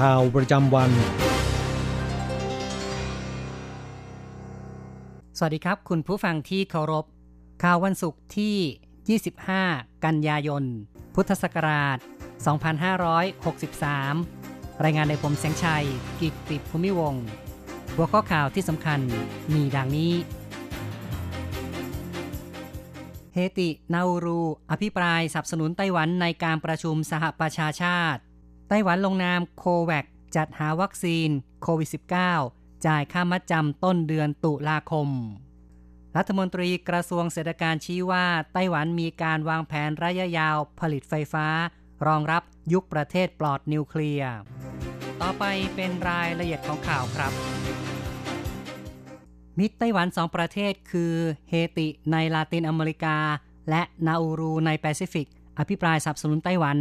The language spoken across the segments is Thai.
ข่าวประจำวัน สวัสดีครับ คุณผู้ฟังที่เคารพ ข่าววันศุกร์ที่ 25 กันยายน พุทธศักราช 2563 รายงานในผมแสงชัย กิตติภูมิวงหัวข้อข่าวที่สำคัญมีดังนี้เฮติ นาอูรู อภิปรายสนับสนุนไต้หวันในการประชุมสหประชาชาติ ไต้หวันลงนามโคแวคจัดหาวัคซีนโควิด -19 จ่ายค่ามัดจำต้นเดือนตุลาคม รัฐมนตรีกระทรวงเศรษฐการชี้ว่า ไต้หวันมีการวางแผนระยะยาวผลิตไฟฟ้า รองรับยุคประเทศปลอดนิวเคลียร์ ต่อไปเป็นรายละเอียดของข่าวครับ มิตรไต้หวันสองประเทศคือเฮติในลาตินอเมริกา และนาอูรูในแปซิฟิก อภิปรายสับสนุนไต้หวัน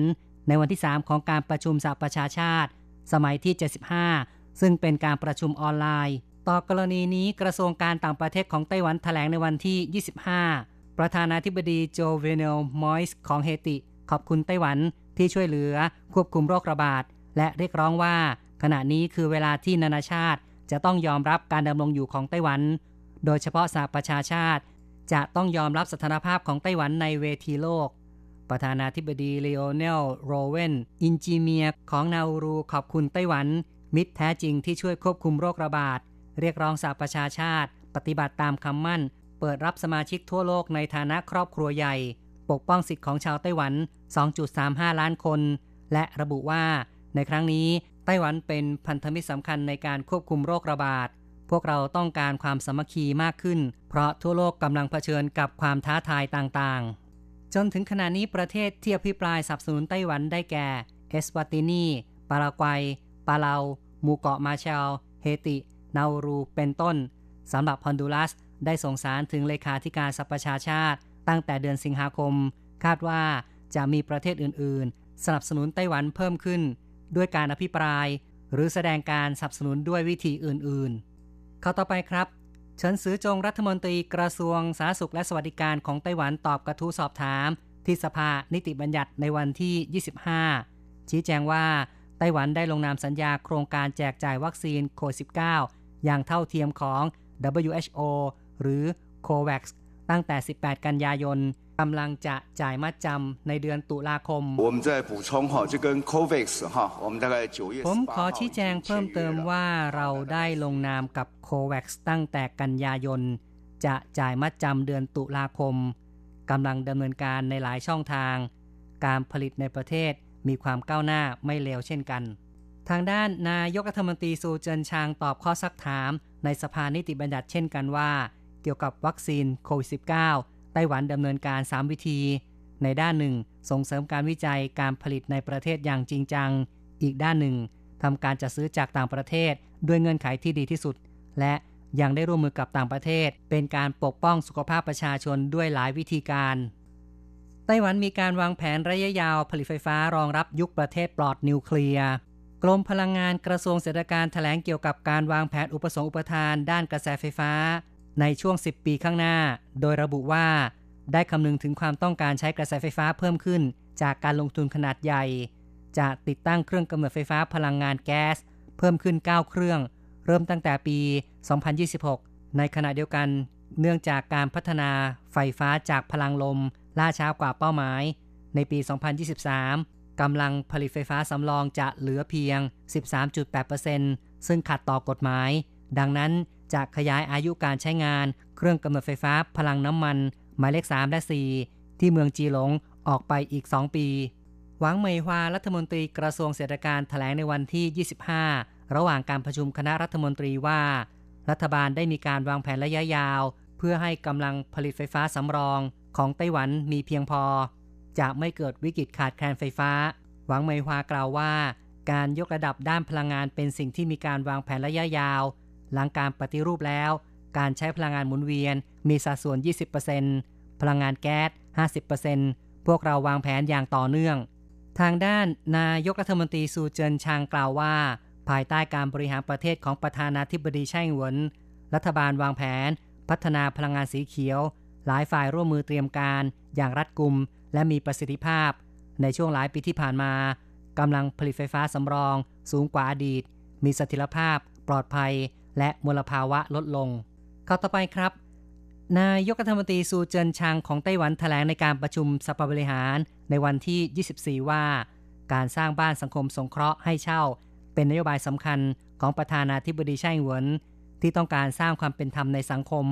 ในวันที่ 3 ของการประชุมสหประชาชาติ สมัยที่ 75 ซึ่งเป็นการประชุมออนไลน์ ต่อกรณีนี้กระทรวงการต่างประเทศของไต้หวันแถลงในวันที่ 25 ประธานาธิบดีโจเวเนลมอยส์ของเฮติ ขอบคุณไต้หวันที่ช่วยเหลือควบคุมโรคระบาด และเรียกร้องว่า ขณะนี้คือเวลาที่นานาชาติ จะต้องยอมรับการดำรงอยู่ของไต้หวัน โดยเฉพาะสหประชาชาติ จะต้องยอมรับสถานภาพของไต้หวันในเวทีโลก ประธานาธิบดีเลโอเนลโรเวนอินจิเมียของนาอูรูขอบคุณไต้หวัน มิตรแท้จริงที่ช่วยควบคุมโรคระบาด เรียกร้องสหประชาชาติ ปฏิบัติตามคำมั่น เปิดรับสมาชิกทั่วโลกในฐานะครอบครัวใหญ่ ปกป้องสิทธิของชาวไต้หวัน 2.35 ล้านคน และระบุว่า ในครั้งนี้ไต้หวันเป็นพันธมิตรสำคัญในการควบคุมโรคระบาดพวกเราต้องการความสมัคคีมากขึ้น เพราะทั่วโลกกำลังเผชิญกับความท้าทายต่างๆ จนถึงขณะนี้ประเทศที่อภิปรายสนับสนุนไต้หวันได้แก่ เอสวาตินี ปารากวัย ปาเลาหมู่เกาะมาเชล เฮติ นาอูรู เป็นต้น สำหรับฮอนดูรัสได้ส่งสารถึงเลขาธิการสหประชาชาติ ตั้งแต่เดือนสิงหาคม คาดว่าจะมีประเทศอื่น ๆ สนับสนุนไต้หวันเพิ่มขึ้น ด้วยการอภิปราย หรือแสดงการสนับสนุนด้วยวิธีอื่น ๆ เข้าต่อไปครับ เฉินซือจงรัฐมนตรีกระทรวงสาธารณสุขและสวัสดิการของไต้หวันตอบกระทู้สอบถาม ที่สภานิติบัญญัติในวันที่ 25 ชี้แจงว่า ไต้หวันได้ลงนามสัญญาโครงการแจกจ่ายวัคซีนโควิด -19 อย่างเท่าเทียมของ WHO หรือ COVAX ตั้งแต่ 18 กันยายน กำลังจะจ่ายมัดจำในเดือนตุลาคม ผมขอชี้แจงเพิ่มเติมว่าเราได้ลงนามกับโควกซ์ตั้งแต่กันยายน จะจ่ายมัดจำเดือนตุลาคมกำลังดำเนินการในหลายช่องทาง การผลิตในประเทศมีความก้าวหน้าไม่เลวเช่นกัน ทางด้านนายกรัฐมนตรีสูเจินชางตอบข้อซักถามในสภานิติบัญญัติเช่นกันว่า เกี่ยวกับวัคซีนโควิด -19 ไต้หวันดำเนินการ 3 วิธี ในด้านหนึ่ง ส่งเสริมการวิจัยการผลิตในประเทศอย่างจริงจัง อีกด้านหนึ่งทำการจัดซื้อจากต่างประเทศด้วยเงื่อนไขที่ดีที่สุด และยังได้ร่วมมือกับต่างประเทศ เป็นการปกป้องสุขภาพประชาชนด้วยหลายวิธีการ ไต้หวันมีการวางแผนระยะยาวผลิตไฟฟ้ารองรับยุคประเทศปลอดนิวเคลียร์กรมพลังงานกระทรวงเศรษฐการแถลงเกี่ยวกับการวางแผนอุปสงค์อุปทาน ด้านกระแสไฟฟ้า ในช่วง 10 ปีข้างหน้า โดยระบุว่า ได้คำนึงถึงความต้องการใช้กระแสไฟฟ้าเพิ่มขึ้น จากการลงทุนขนาดใหญ่ จะติดตั้งเครื่องกำเนิดไฟฟ้าพลังงานแก๊ส เพิ่มขึ้น 9 เครื่อง เริ่มตั้งแต่ปี 2026 ในขณะเดียวกัน เนื่องจากการพัฒนาไฟฟ้าจากพลังลม ล่าช้ากว่าเป้าหมาย ในปี 2023 กำลังผลิตไฟฟ้าสำรองจะเหลือเพียง 13.8%ซึ่งขัดต่อกฎหมาย ดังนั้น จะขยายอายุการใช้งาน เครื่องกำเนิดไฟฟ้าพลังน้ำมัน หมายเลข 3 และ 4 ที่เมืองจีหลงออกไปอีก 2 ปี หวังเหมยฮวารัฐมนตรีกระทรวงเศรษฐการแถลงในวันที่ 25 ระหว่างการประชุมคณะรัฐมนตรีว่า รัฐบาลได้มีการวางแผนระยะยาว เพื่อให้กำลังผลิตไฟฟ้าสำรองของไต้หวันมีเพียงพอ จะไม่เกิดวิกฤตขาดแคลนไฟฟ้า หวังเหมยฮวากล่าวว่า การยกระดับด้านพลังงานเป็นสิ่งที่มีการวางแผนระยะยาว หลังการปฏิรูปแล้ว การใช้พลังงานหมุนเวียนมีสัดส่วน 20%พลังงานแก๊ส 50%พวกเราวางแผนอย่างต่อเนื่อง ทางด้านนายกรัฐมนตรีซูเจินชางกล่าวว่า ภายใต้การบริหารประเทศของประธานาธิบดีไช่หวน รัฐบาลวางแผน พัฒนาพลังงานสีเขียว หลายฝ่ายร่วมมือเตรียมการอย่างรัดกุมและมีประสิทธิภาพ ในช่วงหลายปีที่ผ่านมากำลังผลิตไฟฟ้าสำรอง สูงกว่าอดีต มีเสถียรภาพ ปลอดภัย และมลภาวะลดลงเข้าต่อไปครับ นายกรัฐมนตรีซูเจินชางของไต้หวันแถลงในการประชุมสภาบริหารในวันที่ 24 ว่า การสร้างบ้านสังคมสงเคราะห์ให้เช่า เป็นนโยบายสำคัญของประธานาธิบดีไช่หวนที่ต้องการสร้างความเป็นธรรมในสังคม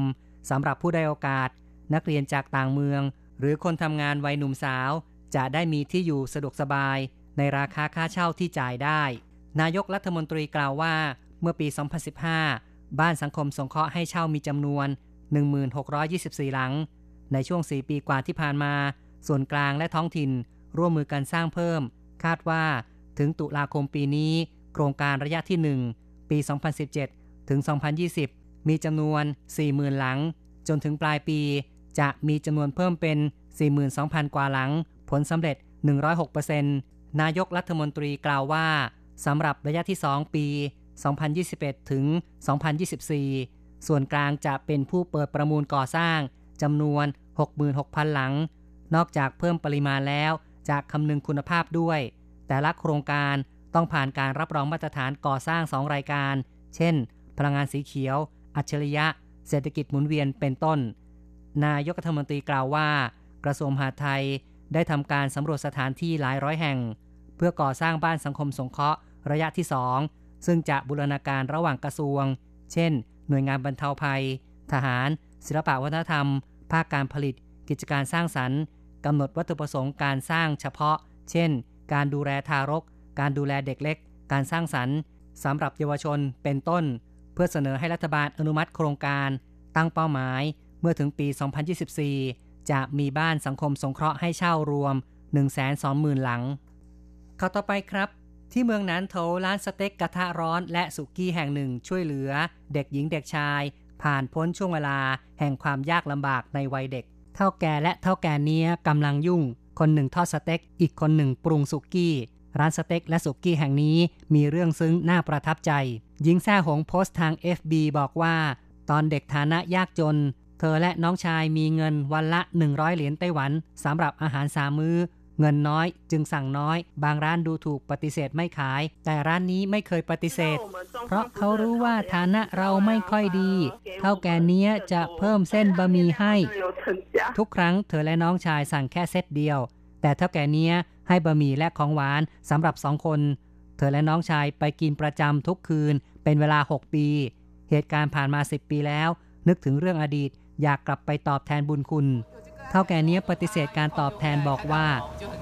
สำหรับผู้ได้โอกาส นักเรียนจากต่างเมือง หรือคนทำงานวัยหนุ่มสาว จะได้มีที่อยู่สะดวกสบาย ในราคาค่าเช่าที่จ่ายได้ นายกรัฐมนตรีกล่าวว่า เมื่อปี 2015 บ้านสังคมสงเคราะห์ให้เช่ามีจำนวน 1624 หลัง ในช่วง 4 ปีกว่าที่ผ่านมา ส่วนกลางและท้องถิ่น ร่วมมือกันสร้างเพิ่ม คาดว่าถึงตุลาคมปีนี้ โครงการระยะที่ 1 ปี 2017 ถึง 2020 มีจำนวน 40,000 หลัง จนถึงปลายปี จะมีจำนวนเพิ่มเป็น 42,000 กว่าหลัง ผลสำเร็จ 106%นายกรัฐมนตรีกล่าวว่าสำหรับระยะที่ 2 ปี 2021 ถึง 2024 ส่วนกลางจะเป็นผู้เปิดประมูลก่อสร้างจำนวน 66,000 หลัง นอกจากเพิ่มปริมาณแล้วจะคำนึงคุณภาพด้วย แต่ละโครงการต้องผ่านการรับรองมาตรฐานก่อสร้าง 2 รายการ เช่น พลังงานสีเขียว อัจฉริยะ เศรษฐกิจหมุนเวียนเป็นต้น นายกรัฐมนตรีกล่าวว่า กระทรวงมหาดไทยได้ทำการสำรวจสถานที่หลายร้อยแห่ง เพื่อก่อสร้างบ้านสังคมสงเคราะห์ระยะที่ 2 ซึ่งจะบูรณาการระหว่างกระทรวง เช่น หน่วยงานบรรเทาภัย ทหาร ศิลปวัฒนธรรม ภาคการผลิต กิจการสร้างสรรค์กำหนดวัตถุประสงค์การสร้างเฉพาะ เช่น การดูแลทารก การดูแลเด็กเล็ก การสร้างสรรค์สำหรับเยาวชนเป็นต้น เพื่อเสนอให้รัฐบาลอนุมัติโครงการ ตั้งเป้าหมาย เมื่อถึงปี 2024 จะมีบ้านสังคมสงเคราะห์ให้เช่ารวม 120,000 หลังเข้าต่อไปครับ ที่เมืองนั้นโถร้านสเต็กกระทะร้อนและสุกี้แห่งหนึ่งช่วยเหลือ เด็กหญิงเด็กชาย ผ่านพ้นช่วงเวลา แห่งความยากลำบากในวัยเด็ก เท่าแก่และเท่าแก่เนี้ยกำลังยุ่ง คนหนึ่งทอดสเต็ก อีกคนหนึ่งปรุงสุกี้ ร้านสเต็กและสุกี้แห่งนี้มีเรื่องซึ้งน่าประทับใจ หญิงแซ่หงโพสต์ทาง FB บอกว่า ตอนเด็กฐานะยากจน เธอและน้องชายมีเงินวันละ 100 เหรียญไต้หวันสำหรับอาหารสามมือ้อ เงินน้อยจึงสั่งน้อย บางร้านดูถูกปฏิเสธไม่ขาย แต่ร้านนี้ไม่เคยปฏิเสธ เพราะเขารู้ว่าฐานะเราไม่ค่อยดีเท่าแก่เนี้ยจะเพิ่มเส้นบะหมี่ให้ ทุกครั้งเธอและน้องชายสั่งแค่เซตเดียว แต่เท่าแก่เนี้ยให้บะหมี่และของหวานสำหรับสองคน เธอและน้องชายไปกินประจำทุกคืน เป็นเวลา 6 ปี เหตุการณ์ผ่านมา 10 ปีแล้ว นึกถึงเรื่องอดีตอยากกลับไปตอบแทนบุญคุณ เท่าแก่เนี้ยปฏิเสธการตอบแทนบอกว่า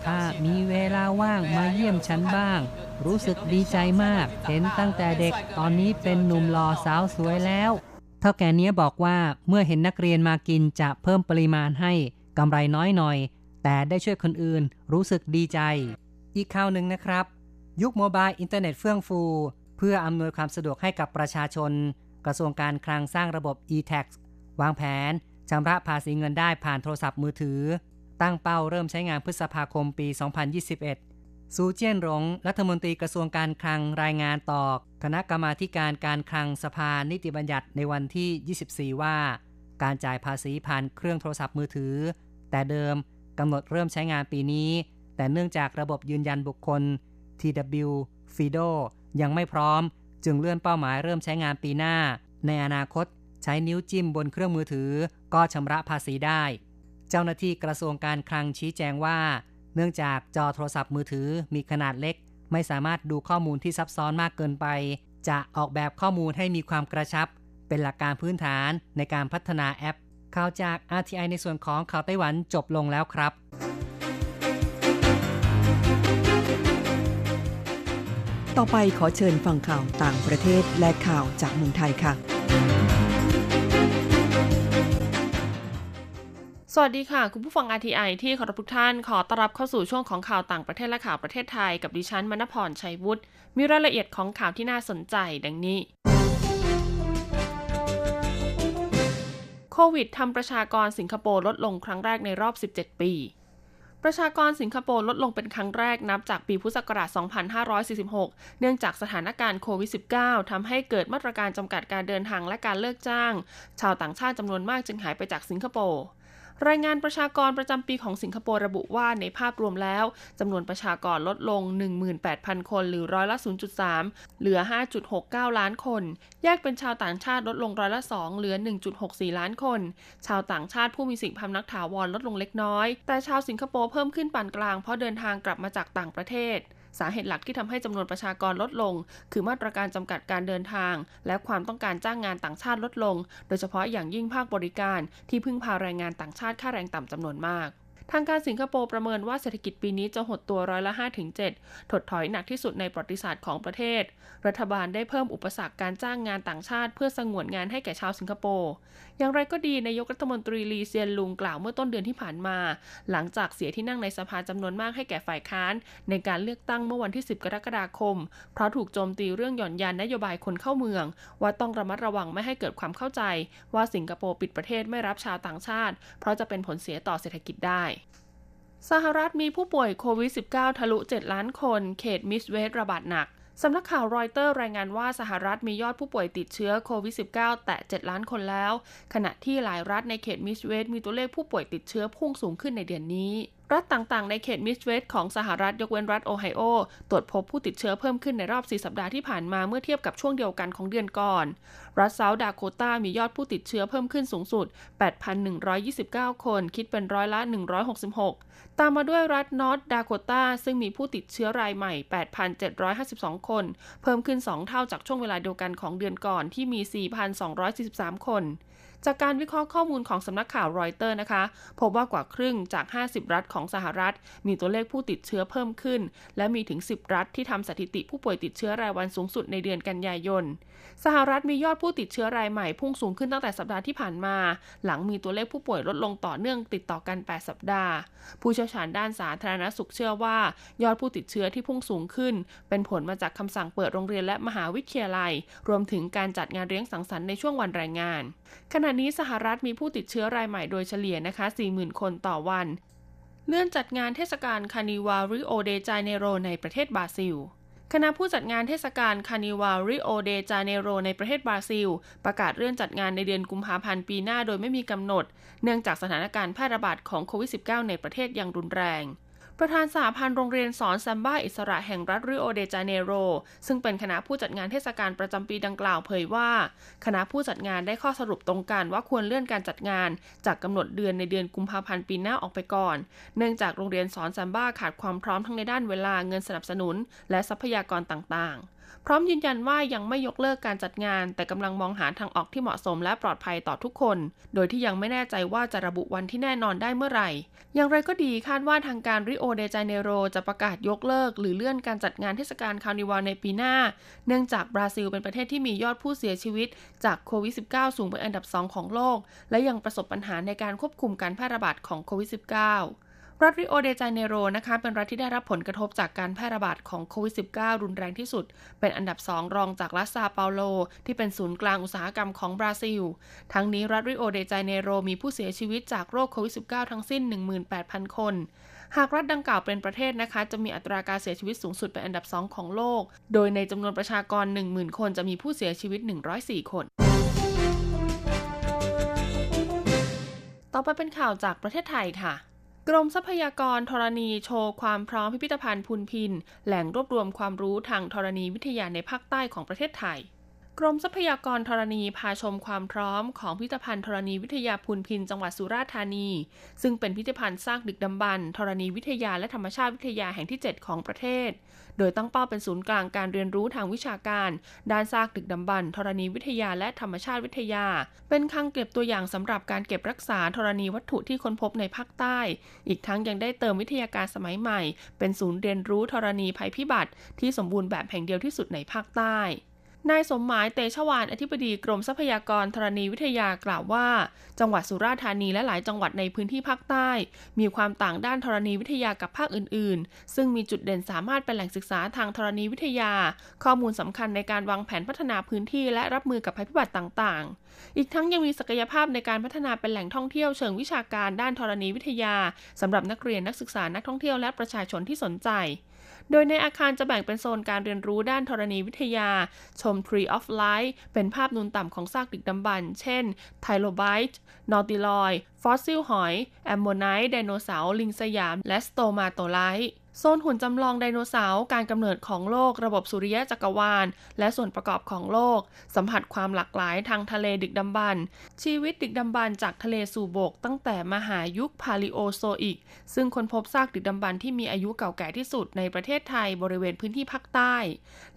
ถ้ามีเวลาว่างมาเยี่ยมฉันบ้าง รู้สึกดีใจมาก เห็นตั้งแต่เด็กตอนนี้เป็นหนุ่มหล่อสาวสวยแล้ว เท่าแก่เนี้ยบอกว่าเมื่อเห็นนักเรียนมากินจะเพิ่มปริมาณให้กำไรน้อยหน่อย แต่ได้ช่วยคนอื่นรู้สึกดีใจ อีกข่าวหนึ่งนะครับ ยุคโมบายอินเทอร์เน็ตเฟื่องฟู เพื่ออำนวยความสะดวกให้กับประชาชน กระทรวงการคลังสร้างระบบ e-tax วางแผน ชำระภาษีเงินได้ผ่านโทรศัพท์มือถือ ตั้งเป้าเริ่มใช้งานพฤษภาคมปี 2021 ซูเจียนหลงรัฐมนตรีกระทรวงการคลังรายงานต่อคณะกรรมาการการคลังสภานิติบัญญัติในวันที่ 24 ว่า การจ่ายภาษีผ่านเครื่องโทรศัพท์มือถือ แต่เดิมกำหนดเริ่มใช้งานปีนี้ แต่เนื่องจากระบบยืนยันบุคคล TW FIDO ยังไม่พร้อม จึงเลื่อนเป้าหมายเริ่มใช้งานปีหน้า ในอนาคต ใช้นิ้วจิ้มบนเครื่องมือถือ ก็ชำระภาษีได้ เจ้าหน้าที่กระทรวงการคลังชี้แจงว่า เนื่องจากจอโทรศัพท์มือถือมีขนาดเล็ก ไม่สามารถดูข้อมูลที่ซับซ้อนมากเกินไป จะออกแบบข้อมูลให้มีความกระชับ เป็นหลักการพื้นฐานในการพัฒนาแอป ข่าวจาก RTI ในส่วนของข่าวไต้หวันจบลงแล้วครับต่อไปขอเชิญฟังข่าวต่างประเทศและข่าวจากเมืองไทยค่ะ สวัสดีค่ะ คุณผู้ฟัง RTI ที่ขอรับทุกท่านขอต้อนรับเข้าสู่ช่วงของข่าวต่างประเทศและข่าวประเทศไทยกับดิฉันมณพรชัยวุฒิมีรายละเอียดของข่าวที่น่าสนใจดังนี้ โควิดทำประชากรสิงคโปร์ลดลงครั้งแรกในรอบ 17 ปี ประชากรสิงคโปร์ลดลงเป็นครั้งแรกนับจากปีพุทธศักราช 2546 เนื่องจากสถานการณ์โควิด -19 ทำให้เกิดมาตรการจำกัดการเดินทางและการเลิกจ้าง ชาวต่างชาติจำนวนมากจึงหายไปจากสิงคโปร์ รายงานประชากรประจำปีของสิงคโปร์ระบุว่าในภาพรวมแล้วจำนวนประชากรลดลง 18,000 คนหรือร้อยละ 0.3 เหลือ 5.69 ล้านคน แยกเป็นชาวต่างชาติลดลงร้อยละ 2 เหลือ 1.64 ล้านคน ชาวต่างชาติผู้มีสิ่งพำนักถาวรลดลงเล็กน้อย แต่ชาวสิงคโปร์เพิ่มขึ้นปานกลางเพราะเดินทางกลับมาจากต่างประเทศ สาเหตุหลักที่ทำให้จำนวนประชากรลดลง คือมาตรการจำกัดการเดินทาง และความต้องการจ้างงานต่างชาติลดลง โดยเฉพาะอย่างยิ่งภาคบริการที่พึ่งพาแรงงานต่างชาติค่าแรงต่ำจำนวนมาก ทางการสิงคโปร์ประเมินว่าเศรษฐกิจปีนี้จะหดตัวร้อยละ 5-7 ถดถอยหนักที่สุดในประวัติศาสตร์ของประเทศ รัฐบาลได้เพิ่มอุปสรรคการจ้างงานต่างชาติ เพื่อสงวนงานให้แก่ชาวสิงคโปร์ อย่างไรก็ดีนายกรัฐมนตรีลีเซียนลุงกล่าวเมื่อต้นเดือนที่ผ่านมา หลังจากเสียที่นั่งในสภาจำนวนมากให้แก่ฝ่ายค้าน ในการเลือกตั้งเมื่อวันที่ 10 กรกฎาคม เพราะถูกโจมตีเรื่องหย่อนยานนโยบายคนเข้าเมือง ว่าต้องระมัดระวังไม่ให้เกิดความเข้าใจ ว่าสิงคโปร์ปิดประเทศไม่รับชาวต่างชาติ เพราะจะเป็นผลเสียต่อเศรษฐกิจได้สหรัฐมีผู้ป่วยโควิด -19 ทะลุ 7 ล้านคน เขตมิดเวสต์ระบาดหนัก สำนักข่าวรอยเตอร์รายงานว่าสหรัฐมียอดผู้ป่วยติดเชื้อโควิด -19 แตะ 7 ล้านคนแล้ว ขณะที่หลายรัฐในเขตมิดเวสต์มีตัวเลขผู้ป่วยติดเชื้อพุ่งสูงขึ้นในเดือนนี้ รัฐต่างๆ ในเขตมิดเวสต์ของสหรัฐยกเว้นรัฐโอไฮโอ ตรวจพบผู้ติดเชื้อเพิ่มขึ้นในรอบ 4 สัปดาห์ที่ผ่านมาเมื่อเทียบกับช่วงเดียวกันของเดือนก่อน รัฐเซาท์ดาโคตามียอดผู้ติดเชื้อเพิ่มขึ้นสูงสุด 8,129 คน คิดเป็นร้อยละ 166 ตามมาด้วยรัฐนอร์ทดาโคตาซึ่งมีผู้ติดเชื้อรายใหม่ 8,752 คน เพิ่มขึ้น 2 เท่าจากช่วงเวลาเดียวกันของเดือนก่อนที่มี 4,243 คน จากการวิเคราะห์ข้อมูลของสำนักข่าวรอยเตอร์นะคะ พบว่ากว่าครึ่งจาก 50 รัฐของสหรัฐ มีตัวเลขผู้ติดเชื้อเพิ่มขึ้น และมีถึง 10 รัฐที่ทำสถิติผู้ป่วยติดเชื้อรายวันสูงสุดในเดือนกันยายน สหรัฐมียอดผู้ติดเชื้อรายใหม่พุ่งสูงขึ้นตั้งแต่สัปดาห์ที่ผ่านมา หลังมีตัวเลขผู้ป่วยลดลงต่อเนื่องติดต่อกัน 8 สัปดาห์ ผู้เชี่ยวชาญด้านสาธารณสุขเชื่อว่า ยอดผู้ติดเชื้อที่พุ่งสูงขึ้น เป็นผลมาจากคำสั่งเปิดโรงเรียนและมหาวิทยาลัย รวมถึงการจัดงานเลี้ยงสังสรรค์ในช่วงวันแรงงานขณะนี้สหรัฐมีผู้ติดเชื้อรายใหม่โดยเฉลี่ยนะคะ 40,000 คนต่อวัน เลื่อนจัดงานเทศกาลคานิวาริโอเดจาเนโรในประเทศบราซิลคณะผู้จัดงานเทศกาลคาร์นิวัลริโอเดจาเนโรในประเทศบราซิล ประกาศเลื่อนจัดงานในเดือนกุมภาพันธ์ปีหน้าโดยไม่มีกำหนด เนื่องจากสถานการณ์แพร่ระบาดของโควิด -19 ในประเทศยังรุนแรง ประธานสมาพันธ์โรงเรียนสอนซัมบ้าอิสระแห่งรัฐริโอเดจาเนโร ซึ่งเป็นคณะผู้จัดงานเทศกาลประจำปีดังกล่าวเผยว่า คณะผู้จัดงานได้ข้อสรุปตรงกันว่าควรเลื่อนการจัดงาน จากกำหนดเดิมในเดือนกุมภาพันธ์ปีหน้าออกไปก่อน เนื่องจากโรงเรียนสอนซัมบ้าขาดความพร้อมทั้งในด้านเวลาเงินสนับสนุน และทรัพยากรต่างๆ พร้อมยืนยันว่ายังไม่ยกเลิกการจัดงาน แต่กำลังมองหาทางออกที่เหมาะสมและปลอดภัยต่อทุกคน โดยที่ยังไม่แน่ใจว่าจะระบุวันที่แน่นอนได้เมื่อไหร่ อย่างไรก็ดีคาดว่าทางการริโอเดจาเนโรจะประกาศยกเลิก หรือเลื่อนการจัดงานเทศกาลคาร์นิวัลในปีหน้า เนื่องจากบราซิลเป็นประเทศที่มียอดผู้เสียชีวิต จากโควิด -19 สูงเป็นอันดับ 2 ของโลก และยังประสบปัญหาในการควบคุมการแพร่ระบาดของโควิด -19 รัฐริโอเดจาเนโรนะคะเป็นรัฐที่ได้รับผลกระทบจากการแพร่ระบาดของโควิด -19 รุนแรงที่สุด เป็นอันดับ 2 รองจากรัฐซาเปาโล ที่เป็นศูนย์กลางอุตสาหกรรมของบราซิล ทั้งนี้รัฐริโอเดจาเนโรมีผู้เสียชีวิตจากโรคโควิด -19 ทั้งสิ้น 18,000 คน หากรัฐดังกล่าวเป็นประเทศนะคะ จะมีอัตราการเสียชีวิตสูงสุดเป็นอันดับ 2 ของโลก โดยในจำนวนประชากร 10,000 คนจะมีผู้เสียชีวิต 104 คนต่อไปเป็นข่าวจากประเทศไทยค่ะ กรมทรัพยากรธรณีโชว์ความพร้อมพิพิธภัณฑ์พุนพิน แหล่งรวบรวมความรู้ทางธรณีวิทยาในภาคใต้ของประเทศไทย กรมทรัพยากรธรณีพาชมความพร้อมของพิพิธภัณฑ์ธรณีวิทยาพูนพินจังหวัดสุราษฎร์ธานี ซึ่งเป็นพิพิธภัณฑ์ซากดึกดำบรรธรณีวิทยาและธรรมชาติวิทยาแห่งที่ 7 ของประเทศ โดยตั้งเป้าเป็นศูนย์กลางการเรียนรู้ทางวิชาการ ด้านซากดึกดำบรรธรณีวิทยาและธรรมชาติวิทยา เป็นคลังเก็บตัวอย่างสำหรับการเก็บรักษาธรณีวัตถุที่ค้นพบในภาคใต้ อีกทั้งยังได้เติมวิทยาการสมัยใหม่ เป็นศูนย์เรียนรู้ธรณีภัยพิบัติ ที่สมบูรณ์แบบแห่งเดียวที่สุดในภาคใต้ นายสมหมายเตชวานอธิบดีกรมทรัพยากรธรณีวิทยากล่าวว่า จังหวัดสุราษฎร์ธานีและหลายจังหวัดในพื้นที่ภาคใต้ มีความต่างด้านธรณีวิทยากับภาคอื่น ๆ ซึ่งมีจุดเด่นสามารถเป็นแหล่งศึกษาทางธรณีวิทยา ข้อมูลสำคัญในการวางแผนพัฒนาพื้นที่และรับมือกับภัยพิบัติต่าง ๆ อีกทั้งยังมีศักยภาพในการพัฒนาเป็นแหล่งท่องเที่ยวเชิงวิชาการด้านธรณีวิทยาสำหรับนักเรียนนักศึกษานักท่องเที่ยวและประชาชนที่สนใจ โดยในอาคารจะแบ่งเป็นโซนการเรียนรู้ด้านธรณีวิทยา ชม Tree of Life เป็นภาพนูนต่ำของซากดึกดำบรรเช่น ไทรโลไบต์นอติลอยด์ ฟอสซิลหอย แอมโมไนต์ไดโนเสาร์ลิงสยาม และสโตรมาโตไลต์ โซนหุ่นจำลองไดโนเสาร์การกำเนิดของโลกระบบสุริยะจักรวาล และส่วนประกอบของโลก สัมผัสความหลากหลายทางทะเลดึกดำบรรพ์ชีวิตดึกดำบรรพ์จากทะเลสู่บก ตั้งแต่มหายุคพาลีโอโซอิก ซึ่งค้นพบซากดึกดำบรรพ์ที่มีอายุเก่าแก่ที่สุดในประเทศไทยบริเวณพื้นที่ภาคใต้